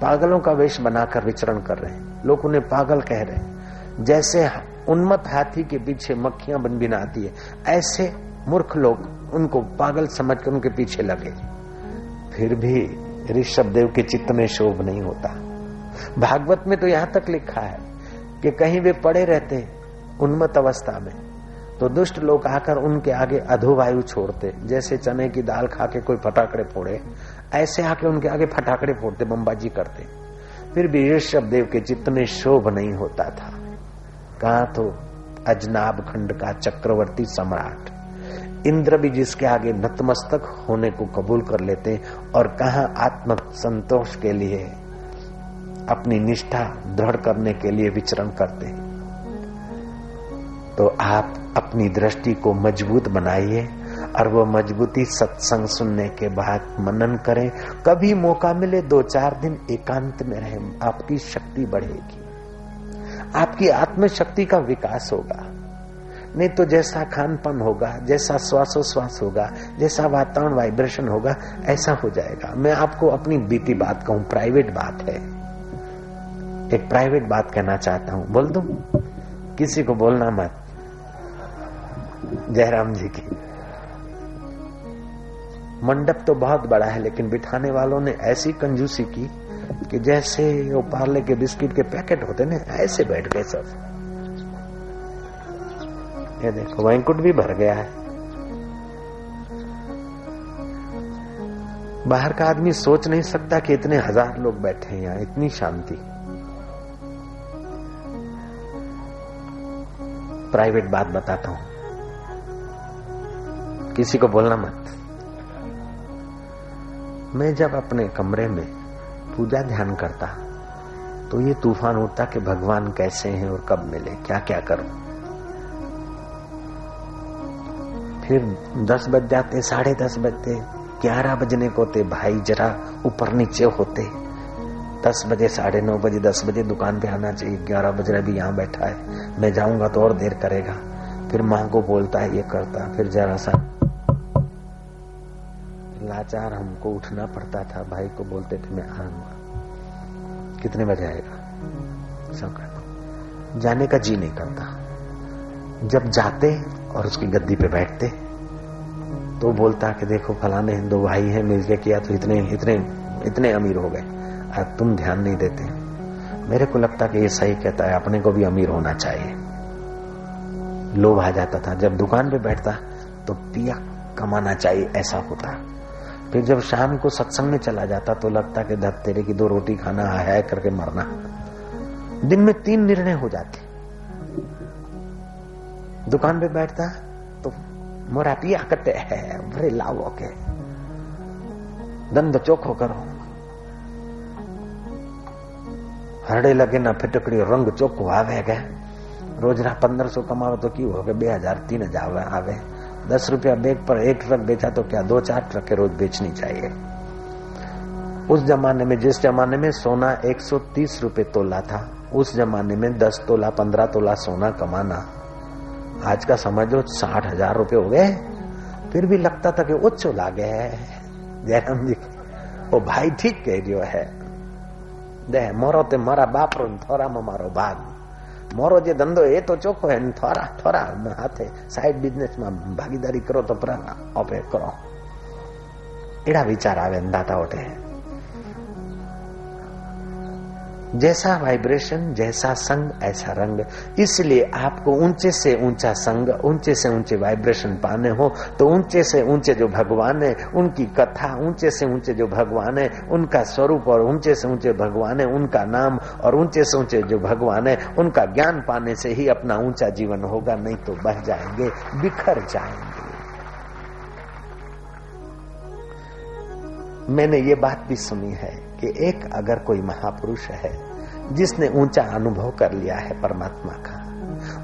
पागलों का वेश बनाकर विचरण कर रहे हैं। लोग उन्हें पागल कह रहे हैं। जैसे उन्मत हाथी के पीछे मक्खियाँ बन बिना आती है, ऐसे मूर्ख लोग उनको पागल समझकर उनके पीछे लगे। फिर भी ऋषभ देव के चित्त में शोभ नहीं होता। भागवत में तो यहाँ तक लिखा है कि कहीं वे पड़े रहते उन्मत अवस्था में। तो दुष्ट लोग आकर उनके आगे अधोवायु छोड़ते, जैसे चने की दाल खा के कोई फटाकड़े फोड़े, ऐसे आके उनके आगे फटाकड़े फोड़ते, बम्बाजी करते। फिर भी ऋषभ देव के जितने शोभ नहीं होता था, कहा तो अजनाब खंड का चक्रवर्ती सम्राट, इंद्र भी जिसके आगे नतमस्तक होने को कबूल कर लेते और कहा आत्म संतोष के लिए अपनी निष्ठा दृढ़ करने के लिए विचरण करते हैं। तो आप अपनी दृष्टि को मज़बूत बनाइए और वो मजबूती सत्संग सुनने के बाद मनन करें। कभी मौका मिले दो चार दिन एकांत में रहें, आपकी शक्ति बढ़ेगी। आपकी आत्मशक्ति का विकास होगा। नहीं तो जैसा खान पान होगा, जैसा श्वासोश्वास होगा, जैसा वातावरण वाइब्रेशन होगा, ऐसा हो जाएगा। मैं आपको अपनी बीती बात कहूँ, प्राइवेट बात है। एक प्राइवेट बात कहना चाहता हूँ। बोल दू? किसी को बोलना मत। जयराम जी की। मंडप तो बहुत बड़ा है, लेकिन बिठाने वालों ने ऐसी कंजूसी की कि जैसे वो पार्ले के बिस्किट के पैकेट होते ना, ऐसे बैठ गए सब। ये देखो वैंकुट भी भर गया है। बाहर का आदमी सोच नहीं सकता कि इतने हज़ार लोग बैठे हैं यहाँ, इतनी शांति। प्राइवेट बात बताता हूँ। किसी को बोलना मत। मैं जब अपने कमरे में पूजा ध्यान करता तो ये तूफ़ान उठता कि भगवान कैसे हैं और कब मिले क्या क्या करूँ। फिर दस बज जाते, साढ़े दस बजते, ग्यारह बजने को थे भाई जरा ऊपर नीचे होते। दस बजे, साढ़े नौ बजे, दस बजे दुकान पे आना चाहिए, ग्यारह बज रहा भी यहाँ बैठा है। मैं जाऊँगा तो और देर करेगा। फिर माँ को बोलता है, ये करता फिर जरा सा लाचार हमको उठना पड़ता था। भाई को बोलते थे, मैं आऊँगा। कितने बजे आएगा? सब कहता जाने का जी नहीं करता। जब जाते और उसकी गद्दी पे बैठते तो बोलता कि, देखो, फलाने दो भाई हैं, मिलके किया तो इतने इतने इतने अमीर हो गए। अब तुम ध्यान नहीं देते। मेरे को लगता कि ये सही कहता है, अपने को भी अमीर होना चाहिए। लोभ आ जाता था। जब दुकान पे बैठता तो पिया कमाना चाहिए, ऐसा होता। फिर जब शाम को सत्संग में चला जाता तो लगता कि धत, तेरे की दो रोटी खाना है, करके मरना। दिन में तीन निर्णय हो जाते। दुकान पे बैठता तो मोरा पिया कटे है बड़े लावो के। दंड चोखो करो હરડે લગે ના ફટકડી રંગ ચોખ્ખો આવે કે રોજના पंद्रह कमाओ तो क्यों हो गए बे हजार तीन हजार आवे दस रुपया बैग पर एक ट्रक बेचा तो क्या दो चार ट्रक रोज बेचनी चाहिए उस जमाने में जिस जमाने में सोना 130 रुपए तोला था उस जमाने में 10 तोला 15 तोला सोना कमाना आज का समझो साठ हजार रुपये हो गए फिर भी लगता था कि उच्च लागे है जयराम जी वो भाई ठीक कह रही है દે મોરો તે મારા બાપરો થોરામાં મારો ભાગ. મોરો જે ધંધો એ તો ચોખ્ખો હે થોરા થોરા હાથે સાઈડ બિઝનેસમાં ભાગીદારી કરો તો ઓપે કરો. એડા વિચાર આવે દાતા ઓટે जैसा वाइब्रेशन जैसा संग, ऐसा रंग। इसलिए आपको ऊँचे से ऊँचा संग, ऊँचे से ऊँचे वाइब्रेशन पाने हो तो ऊँचे से ऊँचे जो भगवान है, उनकी कथा, ऊँचे से ऊँचे जो भगवान है, उनका स्वरूप और ऊँचे से ऊँचे भगवान है, उनका नाम और ऊँचे से ऊँचे जो भगवान है, उनका ज्ञान पाने से ही अपना ऊँचा जीवन होगा, नहीं तो बह जाएँगे, बिखर जाएँगे। मैंने ये बात भी सुनी है कि एक अगर कोई महापुरुष है जिसने ऊँचा अनुभव कर लिया है परमात्मा का।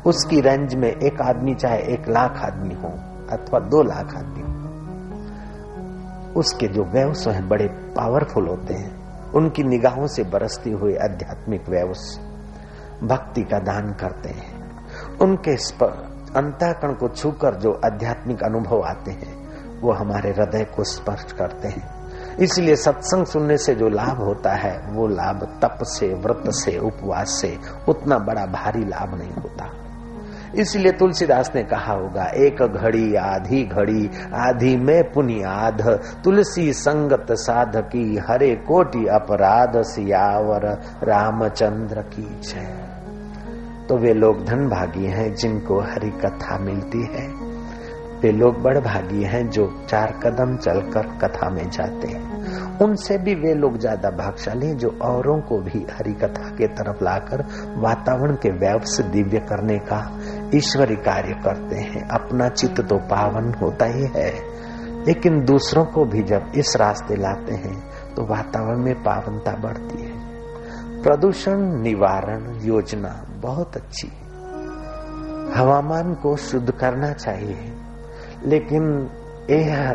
उसकी रेंज में एक आदमी, चाहे एक लाख आदमी हो अथवा दो लाख आदमी हो, उसके जो व्यवस हैं बड़े पावरफुल होते हैं। उनकी निगाहों से बरसती हुई आध्यात्मिक व्यवस भक्ति का दान करते हैं। उनके अंतःकरण को छूकर जो आध्यात्मिक अनुभव आते हैं, वो हमारे हृदय को स्पर्श करते हैं। इसलिए सत्संग सुनने से जो लाभ होता है, वो लाभ तप से, व्रत से, उपवास से, उतना बड़ा भारी लाभ नहीं होता। इसलिए तुलसीदास ने कहा होगा, एक घड़ी, आधी घड़ी, आधी में पुनियाध तुलसी संगत साध की हरे कोटि अपराध सियावर, रामचंद्र की जय। तो वे लोग धन भागी हैं जिनको हरि कथा मिलती है। वे लोग बड़ भागी हैं जो चार कदम चलकर कथा में जाते हैं। उनसे भी वे लोग ज़्यादा भागशाली जो औरों को भी हरि कथा के तरफ़ लाकर वातावरण के व्यव से दिव्य करने का ईश्वरी कार्य करते हैं। अपना चित्त तो पावन होता ही है। लेकिन दूसरों को भी जब इस रास्ते लाते हैं तो वातावरण में पावनता बढ़ती है। प्रदूषण निवारण योजना बहुत अच्छी। हवामान को शुद्ध करना चाहिए। लेकिन यह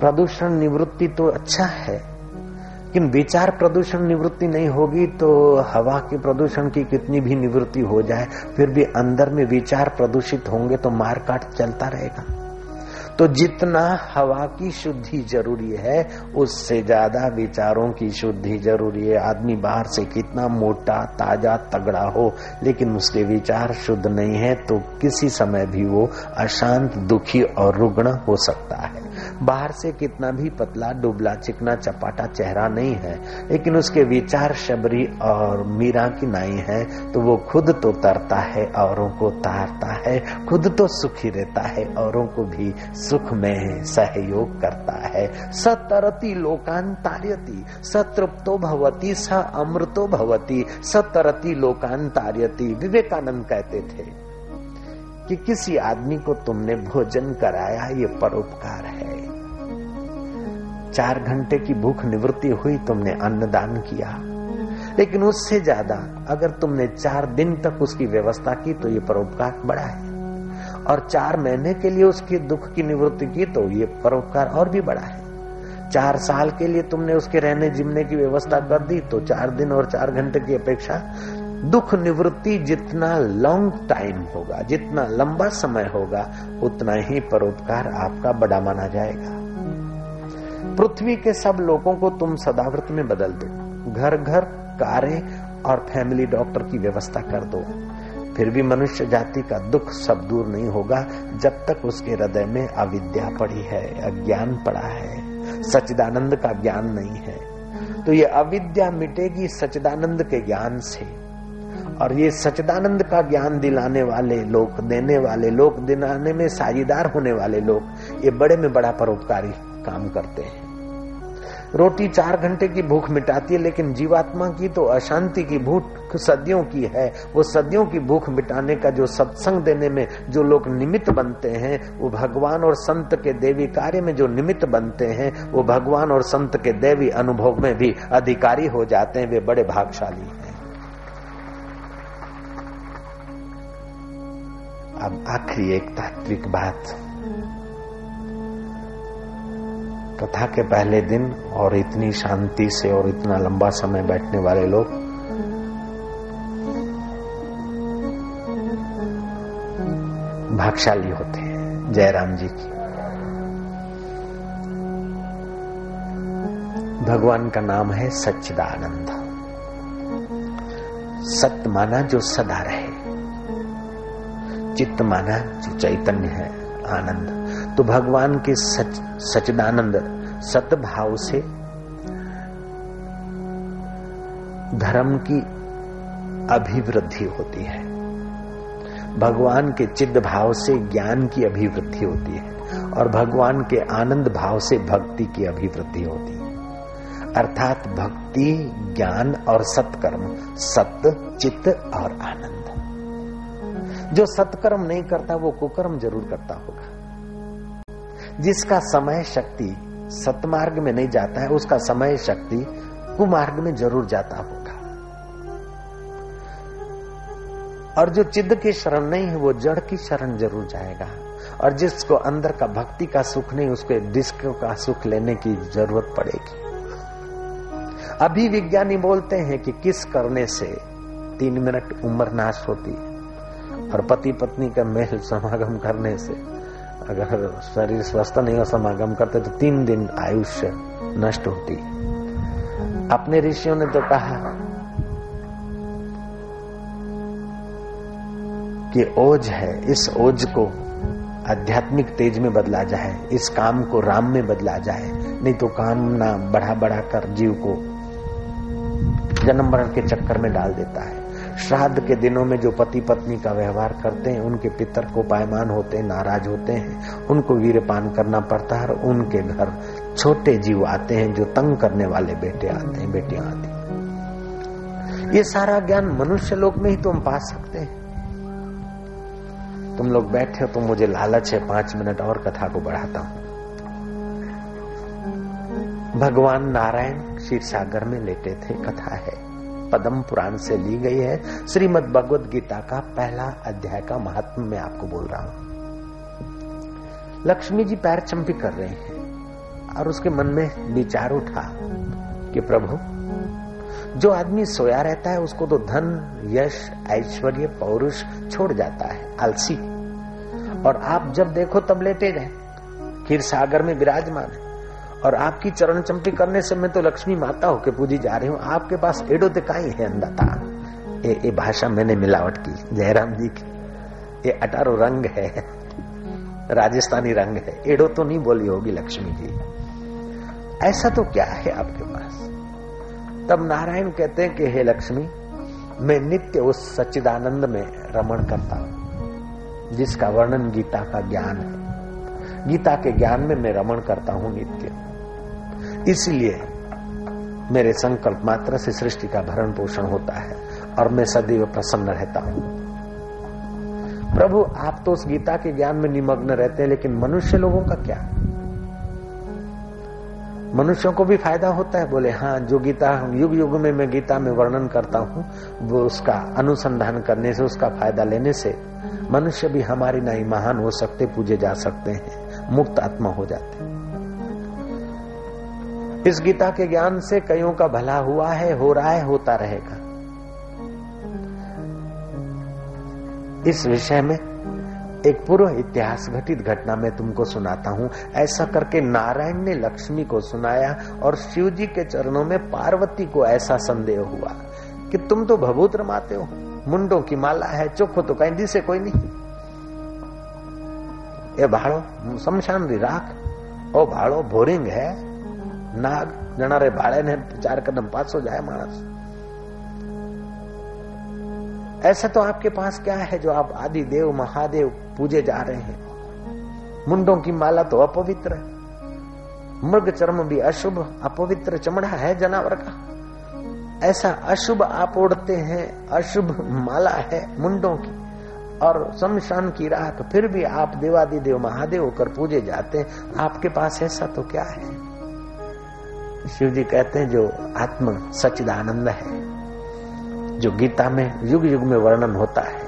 प्रदूषण निवृत्ति तो अच्छा है। लेकिन विचार प्रदूषण निवृत्ति नहीं होगी तो हवा के प्रदूषण की कितनी भी निवृत्ति हो जाए, फिर भी अंदर में विचार प्रदूषित होंगे तो मारकाट चलता रहेगा। तो जितना हवा की शुद्धि ज़रूरी है, उससे ज़्यादा विचारों की शुद्धि ज़रूरी है। आदमी बाहर से कितना मोटा, ताज़ा, तगड़ा हो, लेकिन उसके विचार शुद्ध नहीं है तो किसी समय भी वो अशांत, दुखी और रुग्ण हो सकता है। बाहर से कितना भी पतला डुबला चिकना, चपाटा, चेहरा नहीं है, लेकिन उसके विचार शबरी और मीरा की नाई है तो वो खुद तो तरता है, औरों को तारता है, खुद तो सुखी रहता है, औरों को भी सुख में सहयोग करता है। सतरती लोकान तार्यति सतृप्तो भवती, स अमृतो भवती, सतरती लोकान तार्यति विवेकानंद कहते थे। कि किसी आदमी को तुमने भोजन कराया, ये परोपकार है। चार घंटे की भूख निवृत्ति हुई, तुमने अन्नदान किया। लेकिन उससे ज़्यादा, अगर तुमने चार दिन तक उसकी व्यवस्था की तो ये परोपकार बड़ा है। और चार महीने के लिए उसके दुख की निवृत्ति की तो ये परोपकार और भी बड़ा है। चार साल के लिए तुमने उसके रहने जिमने की व्यवस्था कर दी तो चार दिन और चार घंटे की अपेक्षा दुख निवृत्ति जितना लॉन्ग टाइम होगा, जितना लंबा समय होगा, उतना ही परोपकार आपका बड़ा माना जाएगा। पृथ्वी के सब लोगों को तुम सदाव्रत में बदल दो। घर घर, कारें और फैमिली डॉक्टर की व्यवस्था कर दो। फिर भी मनुष्य जाति का दुख सब दूर नहीं होगा, जब तक उसके हृदय में अविद्या पड़ी है, अज्ञान पड़ा है। सचिदानंद का ज्ञान नहीं है। तो ये अविद्या मिटेगी सचिदानंद के ज्ञान से। और ये सचदानंद का ज्ञान दिलाने वाले लोग, देने वाले लोग, दिलाने में साझीदार होने वाले लोग, ये बड़े में बड़ा परोपकारी काम करते हैं। रोटी चार घंटे की भूख मिटाती है, लेकिन जीवात्मा की तो अशांति की भूख सदियों की है। वो सदियों की भूख मिटाने का जो सत्संग देने में जो लोग निमित्त बनते हैं, वो भगवान और संत के देवी कार्य में जो निमित्त बनते हैं, वो भगवान और संत के देवी अनुभव में भी अधिकारी हो जाते हैं। वे बड़े भागशाली हैं। अब आखिरी एक तात्विक बात। कथा के पहले दिन और इतनी शांति से और इतना लंबा समय बैठने वाले लोग भागशाली होते हैं, जयराम जी की। भगवान का नाम है सच्चिदानंद। सत्य माना जो सदा रहे। चित्त माना जो चैतन्य है, आनंद। तो भगवान के सच सचिदानंद सतभाव से धर्म की अभिवृद्धि होती है। भगवान के चिद भाव से ज्ञान की अभिवृद्धि होती है और भगवान के आनंद भाव से भक्ति की अभिवृद्धि होती है। अर्थात भक्ति, ज्ञान और सत्कर्म, सत्य, चित्त और आनंद। जो सत्कर्म नहीं करता, वो कुकर्म ज़रूर करता होगा। जिसका समय शक्ति सतमार्ग में नहीं जाता है, उसका समय शक्ति कुमार्ग में ज़रूर जाता होगा। और जो चिद की शरण नहीं है, वो जड़ की शरण ज़रूर जाएगा। और जिसको अंदर का भक्ति का सुख नहीं, उसको डिस्क का सुख लेने की ज़रूरत पड़ेगी। अभी विज्ञानी बोलते हैं कि किस करने से तीन मिनट उम्र नाश होती है। और पति पत्नी का मेल समागम करने से अगर शरीर स्वस्थ नहीं हो, समागम करते तो तीन दिन आयुष्य नष्ट होती। अपने ऋषियों ने तो कहा कि ओज है, इस ओज को आध्यात्मिक तेज में बदला जाए, इस काम को राम में बदला जाए, नहीं तो काम ना बढ़ा बढ़ा कर जीव को जन्म मरण के चक्कर में डाल देता है। श्राद्ध के दिनों में जो पति पत्नी का व्यवहार करते हैं, उनके पितर को पायमान होते हैं, नाराज़ होते हैं। उनको वीरपान करना पड़ता है और उनके घर छोटे जीव आते हैं जो तंग करने वाले बेटे आते हैं, बेटियाँ आती हैं। ये सारा ज्ञान मनुष्य लोक में ही तुम पा सकते हैं। तुम लोग बैठे हो तो मुझे लालच है, पाँच मिनट और कथा को बढ़ाता हूँ। भगवान नारायण क्षीर सागर में लेटे थे, कथा है। पदम पुराण से ली गई है। श्रीमद भगवद गीता का पहला अध्याय का महात्म मैं आपको बोल रहा हूँ। लक्ष्मी जी पैर चंपी कर रहे हैं और उसके मन में विचार उठा कि प्रभु, जो आदमी सोया रहता है, उसको तो धन, यश, ऐश्वर्य, पौरुष छोड़ जाता है, आलसी। और आप जब देखो तब लेटे गए खीर सागर में विराजमान है। और आपकी चरण चंपी करने से मैं तो लक्ष्मी माता होके पूजी जा रही हूँ। आपके पास एडो दिखाई है अंदाता ये ये भाषा मैंने मिलावट की। जयराम जी की। ये अटारो रंग है। राजस्थानी रंग है। एडो तो नहीं बोली होगी लक्ष्मी जी। ऐसा तो क्या है आपके पास? तब नारायण कहते हैं कि, हे लक्ष्मी, मैं नित्य उस सच्चिदानंद में रमण करता हूँ, जिसका वर्णन गीता का ज्ञान है। गीता के ज्ञान में मैं रमण करता हूँ नित्य। इसलिए मेरे संकल्प मात्र से सृष्टि का भरण पोषण होता है और मैं सदैव प्रसन्न रहता हूँ। प्रभु, आप तो उस गीता के ज्ञान में निमग्न रहते हैं, लेकिन मनुष्य लोगों का क्या? मनुष्यों को भी फ़ायदा होता है? बोले हाँ जो गीता, युग युग में मैं गीता में वर्णन करता हूँ, वो उसका अनुसंधान करने से, उसका फ़ायदा लेने से, मनुष्य भी हमारी नाई महान हो सकते, पूजे जा सकते हैं, मुक्त आत्मा हो जाते इस गीता के ज्ञान से कईयों का भला हुआ है, हो रहा है, होता रहेगा। इस विषय में एक पूर्व इतिहास घटित घटना में तुमको सुनाता हूँ। ऐसा करके नारायण ने लक्ष्मी को सुनाया और शिव जी के चरणों में पार्वती को ऐसा संदेह हुआ कि तुम तो भभूत रमाते हो, मुंडों की माला है चोखो तो कहीं दिसे कोई नहीं। ये भाड़ो, शमशान राख, ओ भाड़ो बोरिंग है नाग जनारे भाड़े ने चार कदम पास हो जाए मानस ऐसा तो आपके पास क्या है जो आप आदि देव महादेव पूजे जा रहे हैं मुंडों की माला तो अपवित्र है मृग चर्म भी अशुभ अपवित्र चमड़ा है जानवर का ऐसा अशुभ आप ओढ़ते हैं अशुभ माला है मुंडों की और शमशान की राख फिर भी आप देवादि देव महादेव होकर पूजे जाते हैं आपके पास ऐसा तो क्या है शिव जी कहते हैं, जो आत्म सचिदानंद है, जो गीता में युग युग में वर्णन होता है,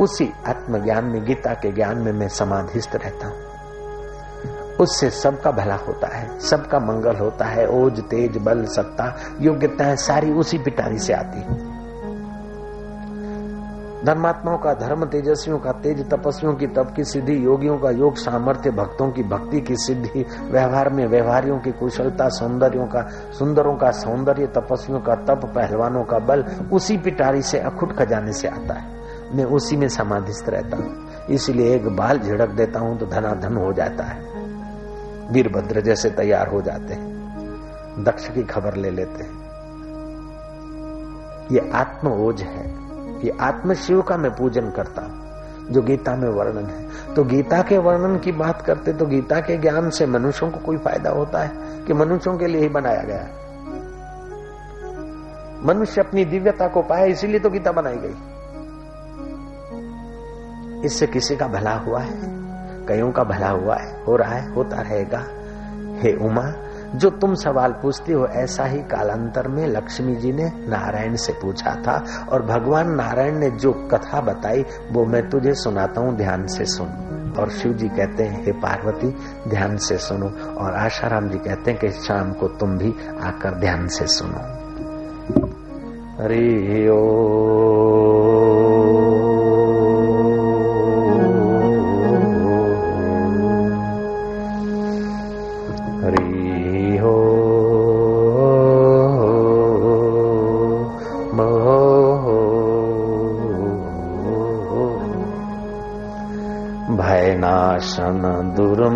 उसी आत्मज्ञान में, गीता के ज्ञान में मैं समाधिस्थ रहता हूँ। उससे सबका भला होता है, सबका मंगल होता है, ओज, तेज, बल, सत्ता, योग्यताएँ सारी उसी पिटारी से आती है। धर्मात्माओं का धर्म, तेजस्वियों का तेज, तपस्वियों की तप की सिद्धि, योगियों का योग, सामर्थ्य, भक्तों की भक्ति की सिद्धि, व्यवहार में व्यवहारियों की कुशलता, सौंदर्यों का, सुंदरों का सौंदर्य, तपस्वियों का तप, पहलवानों का बल, उसी पिटारी से, अखुट खजाने से आता है। मैं उसी में समाधिस्थ रहता हूँ। इसलिए एक बाल झिड़क देता हूँ तो धनाधन हो जाता है। वीरभद्र जैसे तैयार हो जाते हैं। दक्ष की खबर ले लेते हैं। ये आत्म ओझ है। ये आत्म शिव का मैं पूजन करता हूँ, जो गीता में वर्णन है। तो गीता के वर्णन की बात करते तो गीता के ज्ञान से मनुष्यों को कोई फ़ायदा होता है कि मनुष्यों के लिए ही बनाया गया मनुष्य अपनी दिव्यता को पाए, इसीलिए तो गीता बनाई गई। इससे किसी का भला हुआ है? कईयों का भला हुआ है? हो रहा है? होता रहेगा। हे उमा जो तुम सवाल पूछती हो, ऐसा ही कालांतर में लक्ष्मी जी ने नारायण से पूछा था। और भगवान नारायण ने जो कथा बताई, वो मैं तुझे सुनाता हूँ, ध्यान से सुन। और शिव जी कहते हैं, हे पार्वती, ध्यान से सुनो। और आशाराम जी कहते हैं कि शाम को तुम भी आकर ध्यान से सुनो। हरि ओ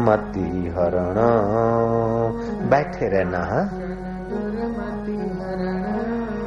दुर्मति हरण। बैठे रहना, है?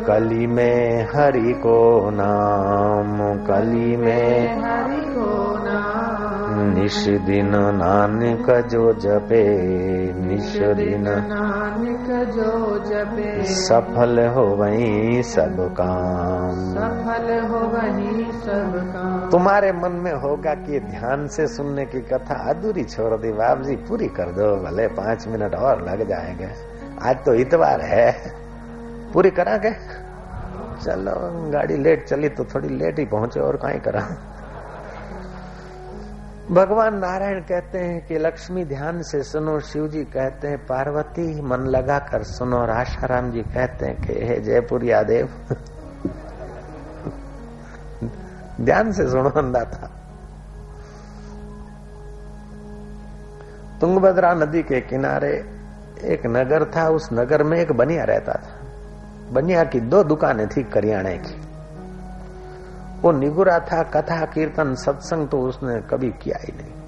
कली में हरि को नाम, कली में हरि को नाम निश दिन नानक जो जपे। दिन नानक जो जपे। सफल हो वही सब काम। सफल हो वही सब काम। तुम्हारे मन में होगा कि ध्यान से सुनने की कथा अधूरी छोड़ दी। बाप जी पूरी कर दो भले पाँच मिनट और लग जाएँगे। आज तो इतवार है। पूरी करा के? चलो गाड़ी लेट चली तो थोड़ी लेट ही पहुँचे और कहीं करा। भगवान नारायण कहते हैं कि लक्ष्मी ध्यान से सुनो शिव जी कहते हैं, पार्वती मन लगा कर सुनो और आशाराम जी कहते हैं कि हे जयपुरिया देव, ध्यान से सुनो अंदाता तुंगभद्रा नदी के किनारे एक नगर था, उस नगर में एक बनिया रहता था। बनिया की दो दुकानें थी करियाने की। वो निगुरा था, कथा, कीर्तन, सत्संग तो उसने कभी किया ही नहीं।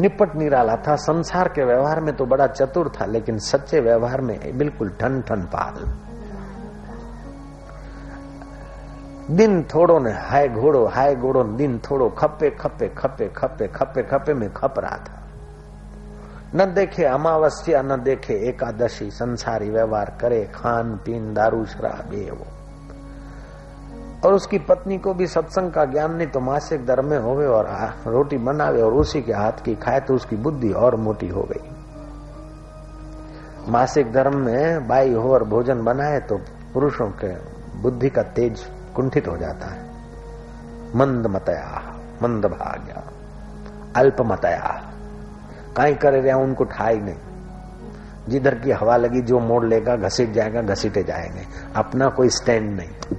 निपट निराला था। संसार के व्यवहार में तो बड़ा चतुर था, लेकिन सच्चे व्यवहार में बिल्कुल ठन ठन पाल। दिन थोड़ो ने हाय घोड़ो हाय घोड़ो दिन थोड़ो खपे खपे खपे खपे खपे खपे में खप रहा था। न देखे अमावस्या, न देखे एकादशी, संसारी व्यवहार करे खान पीन दारू, शराब, ये वो। और उसकी पत्नी को भी सत्संग का ज्ञान नहीं तो मासिक दर में होवे और रोटी बनावे और उसी के हाथ की खाए तो उसकी बुद्धि और मोटी हो गई। मासिक धर्म में बाई हो और भोजन बनाए तो पुरुषों के बुद्धि का तेज कुंठित हो जाता है। मंद मतया, मंद भाग्या, अल्प मतया। कहीं कर रहे उनको ठाई नहीं। जिधर की हवा लगी, जो मोड़ लेगा, घसीट जाएगा, घसीटे जाएँगे। अपना कोई स्टैंड नहीं।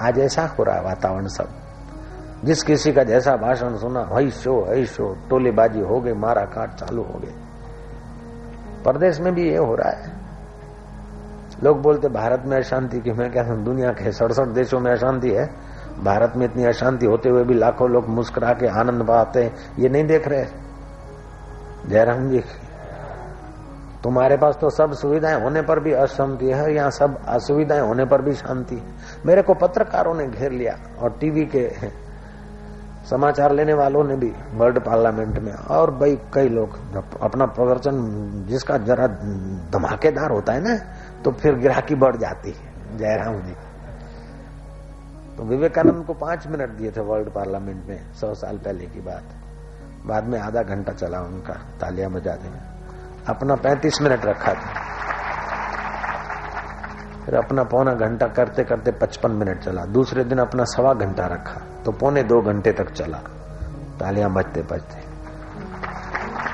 आज ऐसा हो रहा है वातावरण सब। जिस किसी का जैसा भाषण सुना, हई शो हई शो, टोलेबाजी हो गई, मारा काट चालू हो गई। परदेश में भी ये हो रहा है। लोग बोलते, भारत में अशांति की, मैं कहता क्या दुनिया के सड़सठ देशों में अशांति है। भारत में इतनी अशांति होते हुए भी लाखों लोग मुस्कुरा के आनंद पाते ये नहीं देख रहे? जयराम जी तुम्हारे पास तो सब सुविधाएँ होने पर भी अशांति है यहाँ सब असुविधाएँ होने पर भी शांति है। मेरे को पत्रकारों ने घेर लिया, और टीवी के समाचार लेने वालों ने भी वर्ल्ड पार्लियामेंट में, और भाई कई लोग अपना प्रदर्शन जिसका जरा धमाकेदार होता है ना तो फिर ग्राहकी बढ़ जाती है। जयराम जी तो विवेकानंद को पाँच मिनट दिए थे वर्ल्ड पार्लियामेंट में, सौ साल पहले की बात। बाद में आधा घंटा चला उनका तालियाँ बजा देंगे अपना पैंतीस मिनट रखा था। फिर अपना पौना घंटा करते करते पचपन मिनट चला। दूसरे दिन अपना सवा घंटा रखा तो पौने दो घंटे तक चला। तालियाँ बजते बजते।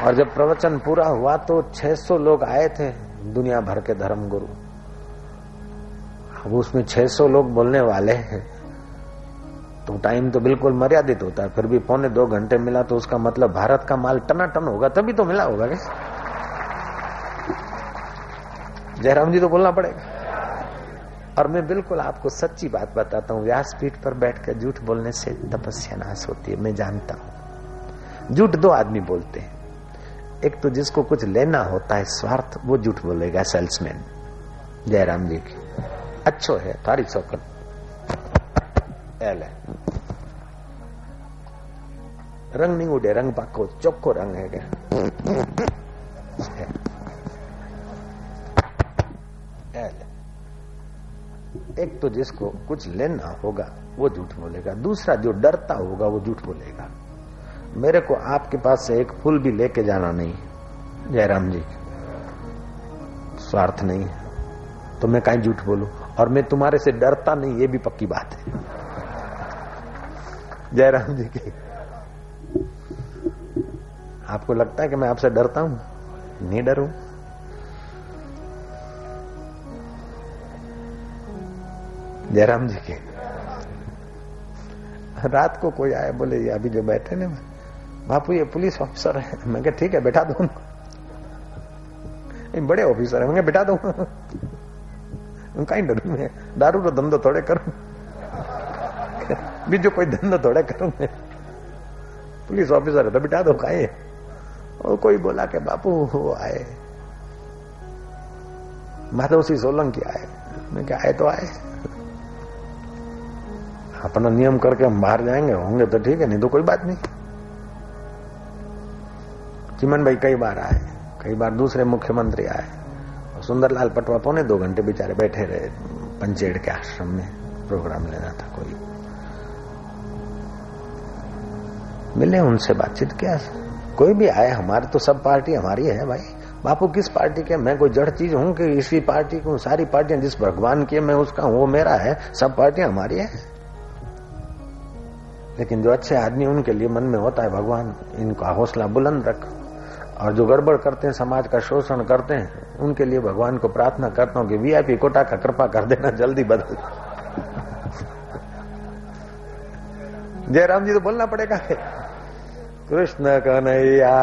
और जब प्रवचन पूरा हुआ तो 600 लोग आए थे, दुनिया भर के धर्म गुरु अब उसमें 600 लोग बोलने वाले हैं। तो टाइम तो बिल्कुल मर्यादित होता है, फिर भी पौने दो घंटे मिला तो उसका मतलब भारत का माल टना टन होगा, तभी तो मिला होगा क्या? जयराम जी तो बोलना पड़ेगा। और मैं बिल्कुल आपको सच्ची बात बताता हूँ व्यासपीठ पर बैठकर झूठ बोलने से तपस्या नाश होती है, मैं जानता हूँ। झूठ दो आदमी बोलते हैं। एक तो जिसको कुछ लेना होता है स्वार्थ, वो झूठ बोलेगा सेल्समैन जयराम जी की। अच्छो है थारी चौकन रंग नहीं उड़े, रंग पाको चौख्खो रंग है क्या? एक तो जिसको कुछ लेना होगा, वो झूठ बोलेगा। दूसरा जो डरता होगा, वो झूठ बोलेगा। मेरे को आपके पास से एक फूल भी लेके जाना नहीं। जयराम जी, स्वार्थ नहीं है। तो मैं कहीं झूठ बोलू? और मैं तुम्हारे से डरता नहीं, ये भी पक्की बात है। जयराम जी की, आपको लगता है कि मैं आपसे डरता हूँ? नहीं डरू? जयराम जी के। रात को कोई आया, बोले, ये अभी जो बैठे ना, बापू, ये पुलिस ऑफिसर है। मैं क्या ठीक है, बैठा दू। बड़े ऑफिसर है, मैं बैठा दू। कहीं डरू मैं, दारू तो धंधो थोड़े करूँ। बीजो कोई धंधो थोड़े करूँ मैं। पुलिस ऑफिसर है तो बिठा दो कहीं। और कोई बोला कि, बापू, वो आए। माधव सिंह सोलंकी आए। मैं क्या आए तो आए। अपना नियम करके हम बाहर जाएँगे, होंगे तो ठीक है, नहीं तो कोई बात नहीं। चिमन भाई कई बार आए, कई बार दूसरे मुख्यमंत्री आए, और सुंदरलाल पटवा पौने दो घंटे बेचारे बैठे रहे, पंचेड़ के आश्रम में प्रोग्राम लेना था कोई। मिले उनसे बातचीत किया, कोई भी आए, हमारे तो सब पार्टी हमारी है भाई। बापू, किस पार्टी के? मैं कोई जड़ चीज़ हूँ कि इसी पार्टी को, सारी पार्टियाँ जिस भगवान की मैं उसका हूँ, वो मेरा है, सब पार्टियाँ हमारी है। लेकिन जो अच्छे आदमी उनके लिए मन में होता है, भगवान, इनका हौसला बुलंद रख। और जो गड़बड़ करते हैं, समाज का शोषण करते हैं, उनके लिए भगवान को प्रार्थना करता हूँ कि वीआईपी कोटा का कृपा कर देना, जल्दी बदल। जयराम जी तो बोलना पड़ेगा। कृष्ण कन्हैया।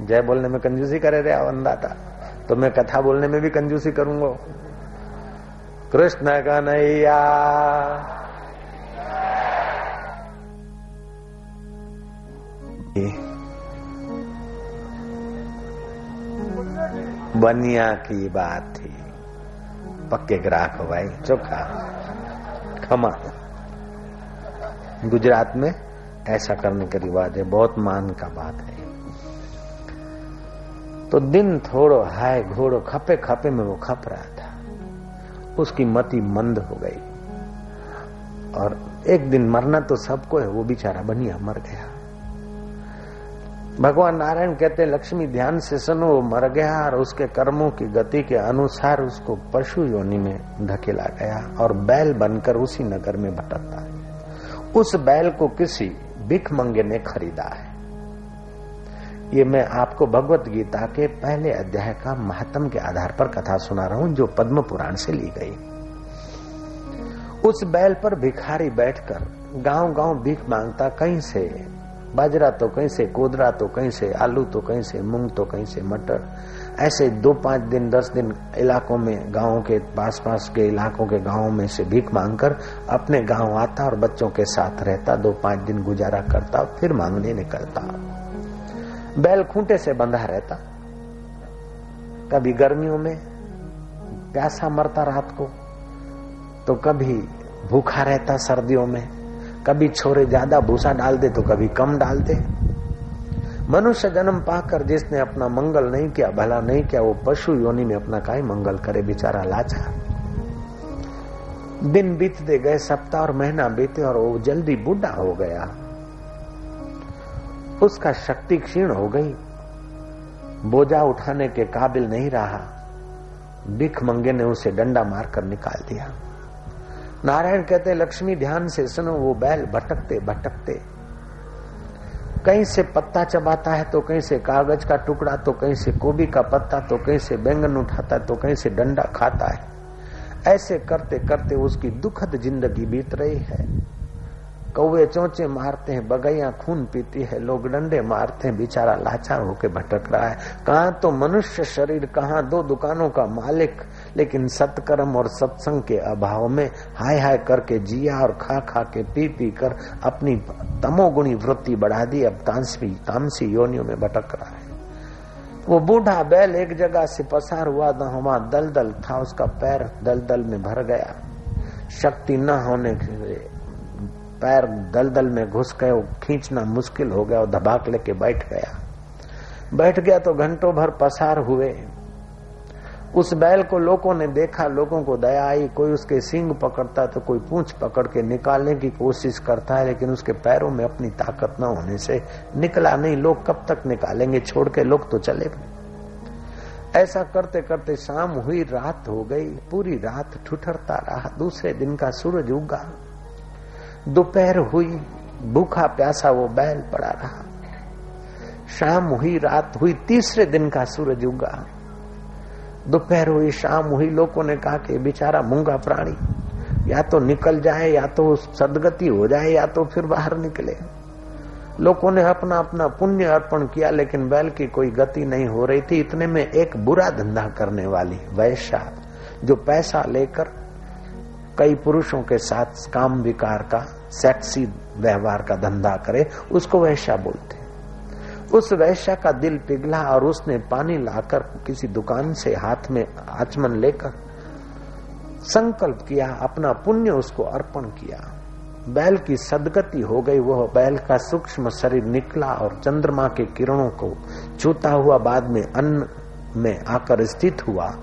जय बोलने में कंजूसी करे रे अंदाता तो मैं कथा बोलने में भी कंजूसी करूँगा। कृष्ण कन्हैया। बनिया की बात थी। पक्के ग्राहक हो भाई चोखा खमा गुजरात में ऐसा करने का रिवाज है, बहुत मान का बात है। तो दिन थोड़ो हाय घोड़ो खपे खपे में वो खप रहा था। उसकी मति मंद हो गई। और एक दिन मरना तो सबको है, वो बेचारा बनिया मर गया। भगवान नारायण कहते लक्ष्मी ध्यान से सुनो वो मर गया और उसके कर्मों की गति के अनुसार उसको पशु योनि में धकेला गया और बैल बनकर उसी नगर में भटकता है। उस बैल को किसी भिख मंगे ने खरीदा है। ये मैं आपको भगवत गीता के पहले अध्याय का महत्म के आधार पर कथा सुना रहा हूँ, जो पद्म पुराण से ली गई। उस बैल पर भिखारी बैठकर गाँव गाँव भीख माँगता, कहीं से बाजरा तो कहीं से, कोदरा तो कहीं से, आलू तो कहीं से, मूंग तो कहीं से, मटर। ऐसे दो पाँच दिन, दस दिन इलाकों में, गाँवों के पास पास के इलाकों के गाँवों में से भीख मांगकर अपने गाँव आता और बच्चों के साथ रहता, दो पाँच दिन गुजारा करता फिर मांगने निकलता। बैल खूंटे से बंधा रहता। कभी गर्मियों में प्यासा मरता रात को तो कभी भूखा रहता सर्दियों में। कभी छोरे ज़्यादा भूसा डाल दे तो कभी कम डाल दे। मनुष्य जन्म पाकर जिसने अपना मंगल नहीं किया, भला नहीं किया, वो पशु योनि में अपना काय मंगल करे, बेचारा लाचा। दिन बीतते गए, सप्ताह और महीना बीते और वो जल्दी बूढ़ा हो गया। उसका शक्ति क्षीण हो गई। बोझा उठाने के काबिल नहीं रहा। भिख मंगे ने उसे डंडा मारकर निकाल दिया। नारायण कहते लक्ष्मी, ध्यान से सुनो, वो बैल भटकते भटकते। कहीं से पत्ता चबाता है तो कहीं से कागज़ का टुकड़ा तो कहीं से गोभी का पत्ता तो कहीं से बैंगन उठाता तो कहीं से डंडा खाता है। ऐसे करते करते उसकी दुखद ज़िंदगी बीत रही है। कौवे चौचे मारते हैं, बगैया खून पीती है, लोग डंडे मारते हैं, बेचारा लाचार होके भटक रहा है। कहा तो मनुष्य शरीर, कहा दो दुकानों का मालिक लेकिन सत्कर्म और सत्संग के अभाव में हाय हाय करके जिया और खा खा के पी पी कर अपनी तमोगुणी वृत्ति बढ़ा दी, अब तांसी तामसी योनियों में भटक रहा है। वो बूढ़ा बैल एक जगह से पसार हुआ था वहाँ दलदल था, उसका पैर दलदल में भर गया। शक्ति न होने के पैर दलदल में घुस गए, वो खींचना मुश्किल हो गया और धबाक लेके बैठ गया। बैठ गया तो घंटों भर पसार हुए। उस बैल को लोगों ने देखा, लोगों को दया आई, कोई उसके सिंग पकड़ता तो कोई पूंछ पकड़ के निकालने की कोशिश करता है, लेकिन उसके पैरों में अपनी ताकत न होने से निकला नहीं। लोग कब तक निकालेंगे? छोड़ के लोग तो चले गए। ऐसा करते करते शाम हुई, रात हो गई, पूरी रात ठुठरता रहा। दूसरे दिन का सूरज उगा। दोपहर हुई, भूखा प्यासा वो बैल पड़ा रहा। शाम हुई, रात हुई, तीसरे दिन का सूरज उगा। दोपहर हुई, शाम हुई, लोगों ने कहा कि बेचारा मूँगा प्राणी, या तो निकल जाए, या तो सदगति हो जाए, या तो फिर बाहर निकले। लोगों ने अपना अपना पुण्य अर्पण किया, लेकिन बैल की कोई गति नहीं हो रही थी। इतने में एक बुरा धंधा करने वाली वैश्या, जो पैसा लेकर कई पुरुषों के साथ काम विकार का सेक्सी व्यवहार का धंधा करे, उसको वैश्या बोलते। उस वैश्या का दिल पिघला और उसने पानी लाकर किसी दुकान से हाथ में आचमन लेकर संकल्प किया, अपना पुण्य उसको अर्पण किया। बैल की सदगति हो गई, वह बैल का सूक्ष्म शरीर निकला और चंद्रमा के किरणों को छूता हुआ बाद में अन्न में आकर स्थित हुआ।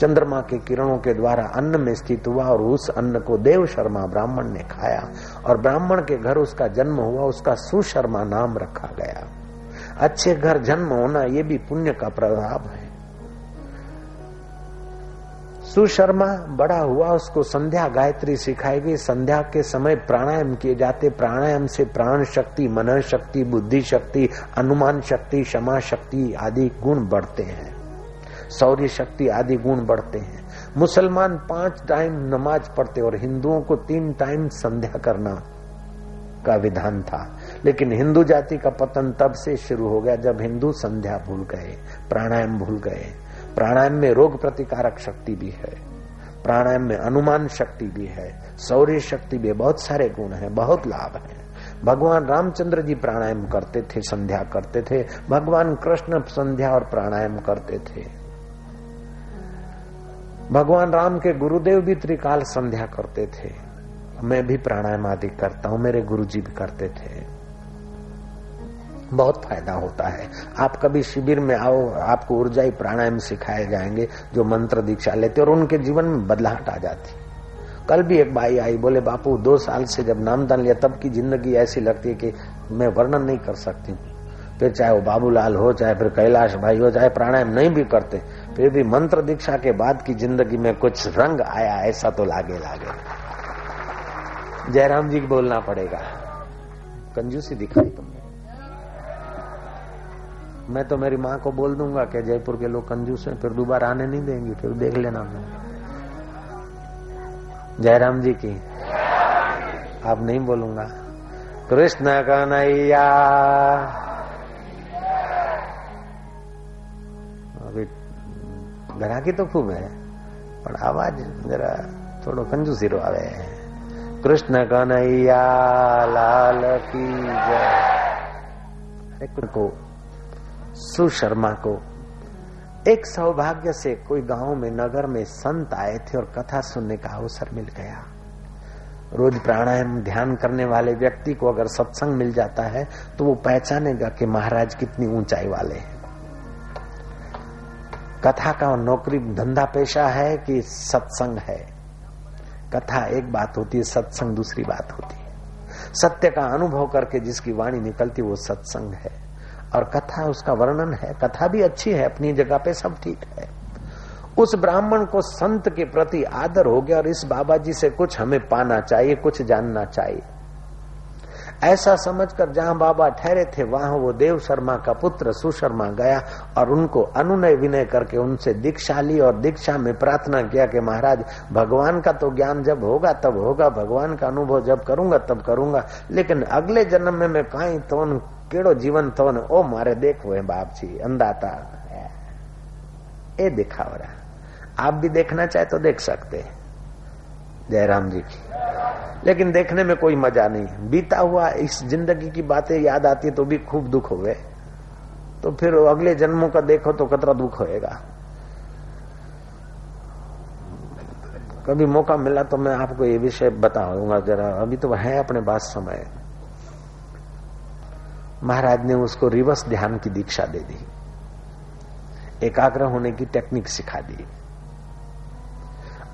चंद्रमा के किरणों के द्वारा अन्न में स्थित हुआ और उस अन्न को देव शर्मा ब्राह्मण ने खाया और ब्राह्मण के घर उसका जन्म हुआ, उसका सुशर्मा नाम रखा गया। अच्छे घर जन्म होना ये भी पुण्य का प्रभाव है। सुशर्मा बड़ा हुआ, उसको संध्या गायत्री सिखाई गई। संध्या के समय प्राणायाम किए जाते। प्राणायाम से प्राण शक्ति, मन शक्ति, बुद्धि शक्ति, अनुमान शक्ति, क्षमा शक्ति आदि गुण बढ़ते हैं। सौर्य शक्ति आदि गुण बढ़ते हैं। मुसलमान पाँच टाइम नमाज़ पढ़ते और हिंदुओं को तीन टाइम संध्या करना का विधान था। लेकिन हिंदू जाति का पतन तब से शुरू हो गया जब हिंदू संध्या भूल गए, प्राणायाम भूल गए। प्राणायाम में रोग प्रतिकारक शक्ति भी है। प्राणायाम में अनुमान शक्ति भी है सौर्य शक्ति भी बहुत सारे गुण है, बहुत लाभ है। भगवान रामचंद्र जी प्राणायाम करते थे, संध्या करते थे। भगवान कृष्ण संध्या और प्राणायाम करते थे। भगवान राम के गुरुदेव भी त्रिकाल संध्या करते थे। मैं भी प्राणायाम आदि करता हूँ, मेरे गुरु जी भी करते थे। बहुत फ़ायदा होता है। आप कभी शिविर में आओ, आपको ऊर्जाई प्राणायाम सिखाए जाएँगे, जो मंत्र दीक्षा लेते और उनके जीवन में बदलाहट आ जाती कल भी एक भाई आई, बोले, बापू, दो साल से जब नामदान लिया, तब की ज़िंदगी ऐसी लगती है कि मैं वर्णन नहीं कर सकती हूँ। फिर चाहे वो बाबूलाल हो, चाहे फिर कैलाश भाई हो, चाहे प्राणायाम नहीं भी करते, फिर भी मंत्र दीक्षा के बाद की ज़िंदगी में कुछ रंग आया, ऐसा तो लागे लागे। जयराम जी बोलना पड़ेगा। कंजूसी दिखाई तुमने। मैं तो मेरी माँ को बोल दूँगा कि जयपुर के लोग कंजूस हैं, फिर दोबारा आने नहीं देंगे, फिर देख लेना मैं। जयराम जी की, आप नहीं बोलूँगा। कृष्ण कन्हैया। अभी ग्राहकी तो खूब है, पर आवाज़ जरा थोड़ो कंजूसी रो आवे कृष्ण कन्हैया, लाल की जय। को सुशर्मा को। एक सौभाग्य से कोई गाँव में, नगर में संत आए थे और कथा सुनने का अवसर मिल गया। रोज प्राणायाम ध्यान करने वाले व्यक्ति को अगर सत्संग मिल जाता है तो वो पहचानेगा कि महाराज कितनी ऊंचाई वाले हैं। कथा का नौकरी धंधा पेशा है कि सत्संग है? कथा एक बात होती है, सत्संग दूसरी बात होती है। सत्य का अनुभव करके जिसकी वाणी निकलती वो सत्संग है। और कथा, उसका वर्णन है। कथा भी अच्छी है, अपनी जगह पे सब ठीक है। उस ब्राह्मण को संत के प्रति आदर हो गया और इस बाबा जी से कुछ हमें पाना चाहिए, कुछ जानना चाहिए। ऐसा समझकर जहाँ बाबा ठहरे थे, वहाँ वो देव शर्मा का पुत्र सुशर्मा गया और उनको अनुनय विनय करके उनसे दीक्षा ली और दीक्षा में प्रार्थना किया कि महाराज, भगवान का तो ज्ञान जब होगा, तब होगा, भगवान का अनुभव जब करूँगा, तब करूँगा। लेकिन अगले जन्म में मैं कहीं तो तो ओ मारे देखो है बाप जी अंदाता ए दिखावरा आप भी देखना चाहे तो देख सकते जयराम जी की लेकिन देखने में कोई मज़ा नहीं बीता हुआ इस ज़िंदगी की बातें याद आती तो भी खूब दुख हो तो फिर अगले जन्मों का देखो तो कतरा दुख होएगा कभी मौका मिला तो मैं आपको ये विषय बताऊँगा जरा अभी तो है अपने पास समय महाराज ने उसको रिवर्स ध्यान की दीक्षा दे दी। एकाग्र होने की टेक्निक सिखा दी।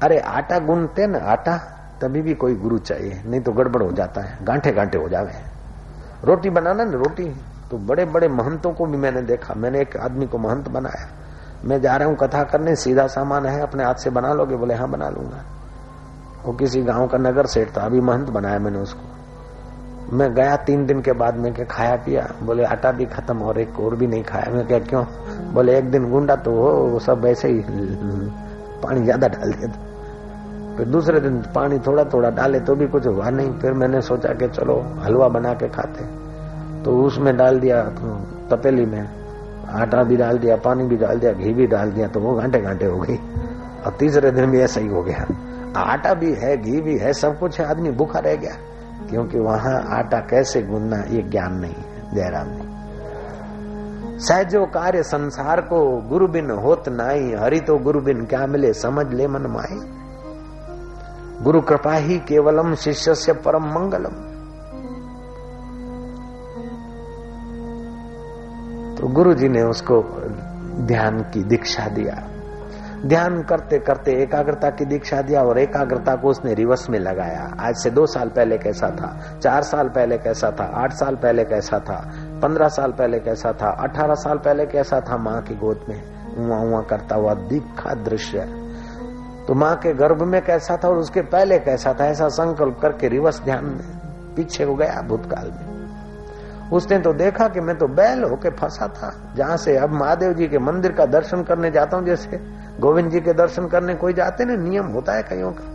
अरे आटा गूंदते ना आटा, तभी भी कोई गुरु चाहिए, नहीं तो गड़बड़ हो जाता है गांठे गांठे हो जावे रोटी बनाना ना रोटी तो बड़े बड़े महंतों को भी मैंने देखा, मैंने एक आदमी को महंत बनाया। मैं जा रहा हूँ कथा करने, सीधा सामान है, अपने हाथ से बना लोगे, बोले हाँ बना लूँगा। वो किसी गाँव का नगर सेठ था, अभी महंत बनाया मैंने उसको। मैं गया तीन दिन के बाद, में क्या खाया पिया? बोले, आटा भी खत्म और एक और भी नहीं खाया। मैं क्या क्यों? बोले, एक दिन गुंडा तो वो सब ऐसे ही, पानी ज़्यादा डाल दिया फिर दूसरे दिन पानी थोड़ा थोड़ा डाले तो भी कुछ हुआ नहीं। फिर मैंने सोचा कि चलो, हलवा बना के खाते। तो उसमें डाल दिया, तपेली में। आटा भी डाल दिया, पानी भी डाल दिया, घी भी डाल दिया तो वो घंटे घंटे हो गई। और तीसरे दिन भी ऐसा ही हो गया। आटा भी है, घी भी है, सब कुछ है, आदमी भूखा रह गया। क्योंकि वहाँ आटा कैसे गूंदना ये ज्ञान नहीं है, जयराम ने सहजो कार्य संसार को गुरु बिन होत नाई, हरि तो गुरु बिन क्या मिले, समझ ले मन माई गुरु कृपा ही केवलम शिष्य से परम मंगलम। तो गुरु जी ने उसको ध्यान की दीक्षा दिया। ध्यान करते करते एकाग्रता की दीक्षा दिया और एकाग्रता को उसने रिवर्स में लगाया। आज से दो साल पहले कैसा था? चार साल पहले कैसा था? आठ साल पहले कैसा था? पंद्रह साल पहले कैसा था? अठारह साल पहले कैसा था माँ की गोद में? उआ उआ करता हुआ दीखा दृश्य। तो माँ के गर्भ में कैसा था और उसके पहले कैसा था? ऐसा संकल्प करके रिवर्स ध्यान में, पीछे हो गया भूतकाल में। उसने तो देखा कि मैं तो बैल होके फंसा था। जहाँ से अब महादेव जी के मंदिर का दर्शन करने जाता हूँ जैसे गोविंद जी के दर्शन करने कोई जाते ना नियम होता है कईयों का।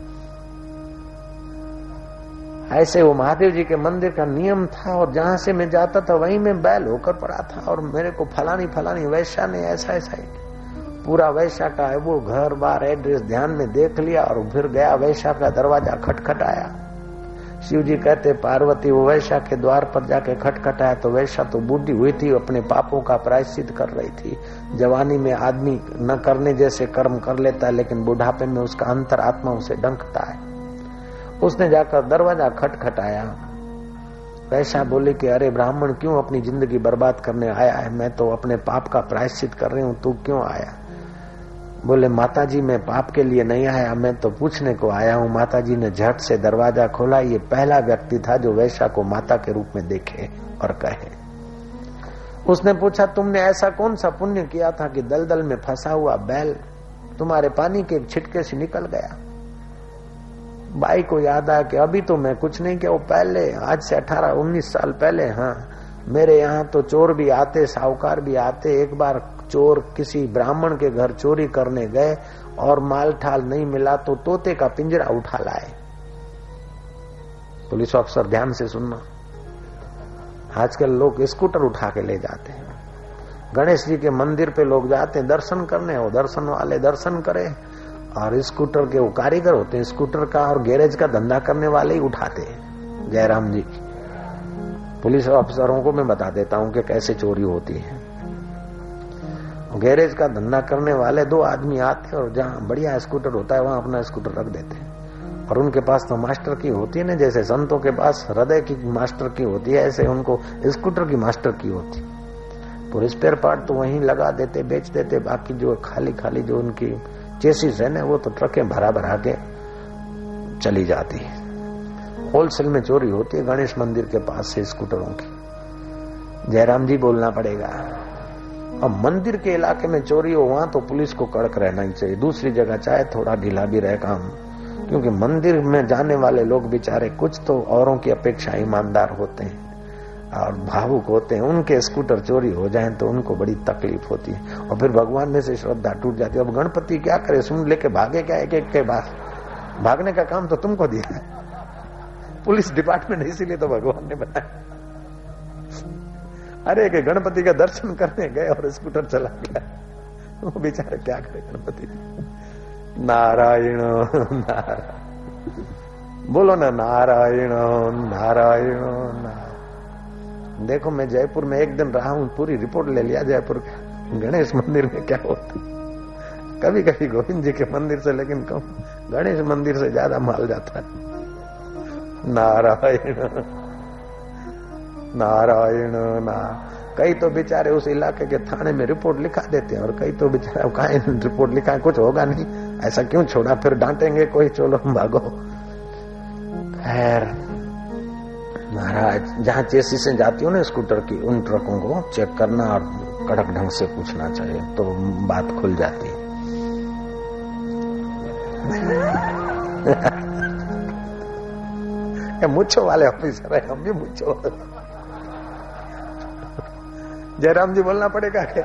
ऐसे वो महादेव जी के मंदिर का नियम था और जहाँ से मैं जाता था, वहीं मैं बैल होकर पड़ा था और मेरे को फलानी फलानी वैश्या ने ऐसा ऐसा ही पूरा वैश्या का है वो घर, बार, एड्रेस ध्यान में देख लिया और फिर गया, वैश्या का दरवाज़ा खटखटाया। शिव जी कहते, पार्वती, वो वैशा के द्वार पर जाके खटखटाया तो वैशा तो बूढ़ी हुई थी, अपने पापों का प्रायश्चित कर रही थी। जवानी में आदमी न करने जैसे कर्म कर लेता है, लेकिन बुढ़ापे में उसका अंतर आत्मा उसे डंकता है। उसने जाकर दरवाज़ा खटखटाया। वैसा बोले कि, अरे ब्राह्मण, क्यों अपनी ज़िंदगी बर्बाद करने आया है? मैं तो अपने पाप का प्रायश्चित कर रही हूँ, तू क्यों आया? बोले माता जी मैं पाप के लिए नहीं आया, मैं तो पूछने को आया हूँ। माता जी ने झट से दरवाज़ा खोला। ये पहला व्यक्ति था जो वैशा को माता के रूप में देखे और कहे। उसने पूछा, तुमने ऐसा कौन सा पुण्य किया था कि दलदल में फंसा हुआ बैल तुम्हारे पानी के छिटके से निकल गया? बाई को याद आया कि अभी तो मैं कुछ नहीं किया। वो पहले, आज से अठारह, उन्नीस साल पहले हाँ मेरे यहाँ तो चोर भी आते, साहूकार भी आते, एक बार चोर किसी ब्राह्मण के घर चोरी करने गए और माल ठाल नहीं मिला तो तोते का पिंजरा उठा लाए। पुलिस ऑफिसर ध्यान से सुनना। आजकल लोग स्कूटर उठा के ले जाते हैं। गणेश जी के मंदिर पे लोग जाते हैं, दर्शन करने वो दर्शन वाले दर्शन करे, और स्कूटर के वो कारीगर होते हैं, स्कूटर का और गैरेज का धंधा करने वाले ही उठाते हैं। जयराम जी। पुलिस अफसरों को मैं बता देता हूँ कि कैसे चोरी होती है। गैरेज का धंधा करने वाले दो आदमी आते हैं और जहाँ बढ़िया स्कूटर होता है, वहाँ अपना स्कूटर रख देते हैं। और उनके पास तो मास्टर की होती है ना, जैसे संतों के पास हृदय की मास्टर की होती है, ऐसे उनको स्कूटर की मास्टर की होती तो स्पेयर पार्ट तो वहीं लगा देते, बेच देते, बाकी जो खाली खाली जो उनकी चेसिस है ना, वो तो ट्रकें भरा भरा के चली जाती है। होलसेल में चोरी होती है, गणेश मंदिर के पास से स्कूटरों की। जयराम जी बोलना पड़ेगा। अब मंदिर के इलाके में चोरी हो, वहाँ तो पुलिस को कड़क रहना ही चाहिए। दूसरी जगह चाहे थोड़ा ढीला भी रहे काम। क्योंकि मंदिर में जाने वाले लोग बेचारे कुछ तो औरों की अपेक्षा ईमानदार होते हैं और भावुक होते हैं। उनके स्कूटर चोरी हो जाए तो उनको बड़ी तकलीफ़ होती है। और फिर भगवान में से श्रद्धा टूट जाती है। अब गणपति क्या करे? सुन, लेके भागे क्या एक एक के बाद भागने का काम तो तुमको दिया पुलिस डिपार्टमेंट, इसीलिए तो भगवान ने बताया। अरे, के गणपति का दर्शन करने गए और स्कूटर चला गया। वो बेचारे क्या करे गणपति? नारायण नारायण। बोलो ना, नारायण नारायण नारायण। देखो, मैं जयपुर में एक दिन रहा हूँ, पूरी रिपोर्ट ले लिया जयपुर का। गणेश मंदिर में क्या होता? कभी कभी गोविंद जी के मंदिर से, लेकिन कम। गणेश मंदिर से ज़्यादा माल जाता है। नारायण। नारायण ना। कई तो बेचारे उस इलाके के थाने में रिपोर्ट लिखा देते हैं और कई तो बेचारे कहा रिपोर्ट लिखा है कुछ होगा नहीं। ऐसा क्यों छोड़ा? फिर डांटेंगे कोई, चलो, भागो। खैर, महाराज, जहाँ चेसी से जाती हो ना स्कूटर की, उन ट्रकों को चेक करना और कड़क ढंग से पूछना चाहिए तो बात खुल जाती। है मुच्छो वाले ऑफिसर है, हम भी मुच्छो। जयराम जी बोलना पड़ेगा क्या?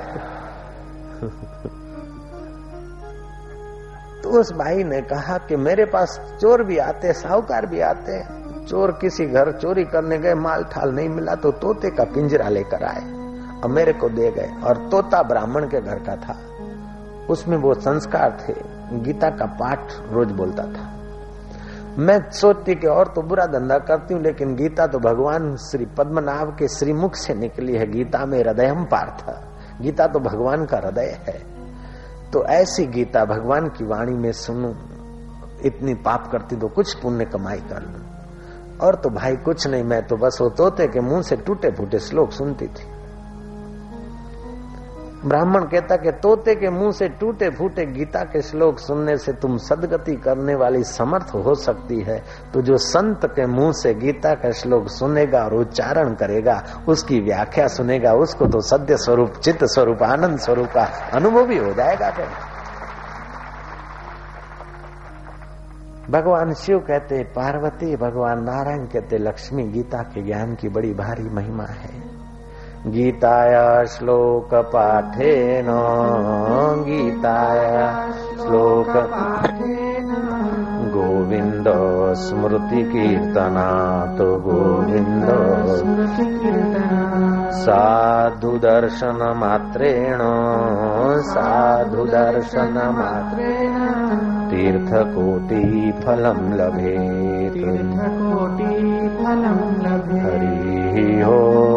तो उस भाई ने कहा कि मेरे पास चोर भी आते, साहूकार भी आते चोर किसी घर चोरी करने गए, माल ठाल नहीं मिला तो तोते का पिंजरा लेकर आए। और मेरे को दे गए और तोता ब्राह्मण के घर का था। उसमें वो संस्कार थे, गीता का पाठ रोज बोलता था। मैं सोचती कि और तो बुरा धंधा करती हूँ, लेकिन गीता तो भगवान श्री पद्मनाभ के श्रीमुख से निकली है। गीता में हृदय पार्थ। गीता तो भगवान का हृदय है। तो ऐसी गीता भगवान की वाणी में सुनू। इतनी पाप करती तो कुछ पुण्य कमाई कर लू। और तो भाई कुछ नहीं, मैं तो बस वो तोते के मुँह से टूटे फूटे श्लोक सुनती थी। ब्राह्मण कहता कि तोते के मुँह से टूटे फूटे गीता के श्लोक सुनने से तुम सदगति करने वाली समर्थ हो सकती है। तो जो संत के मुँह से गीता का श्लोक सुनेगा और उच्चारण करेगा, उसकी व्याख्या सुनेगा, उसको तो सत्य स्वरूप, चित्त स्वरूप, आनंद स्वरूप का अनुभव भी हो जाएगा फिर भगवान शिव कहते, पार्वती, भगवान नारायण कहते, लक्ष्मी गीता के ज्ञान की बड़ी भारी महिमा है। गीताया श्लोक पाठेन गीताया श्लोक गोविन्द गोविन्द स्मृति कीर्तनात् गोविन्द। स्मृति कीर्तना साधु दर्शन मात्रेण साधु दर्शन मात्रेण तीर्थकोटि फलं लभेत्। हरिः हो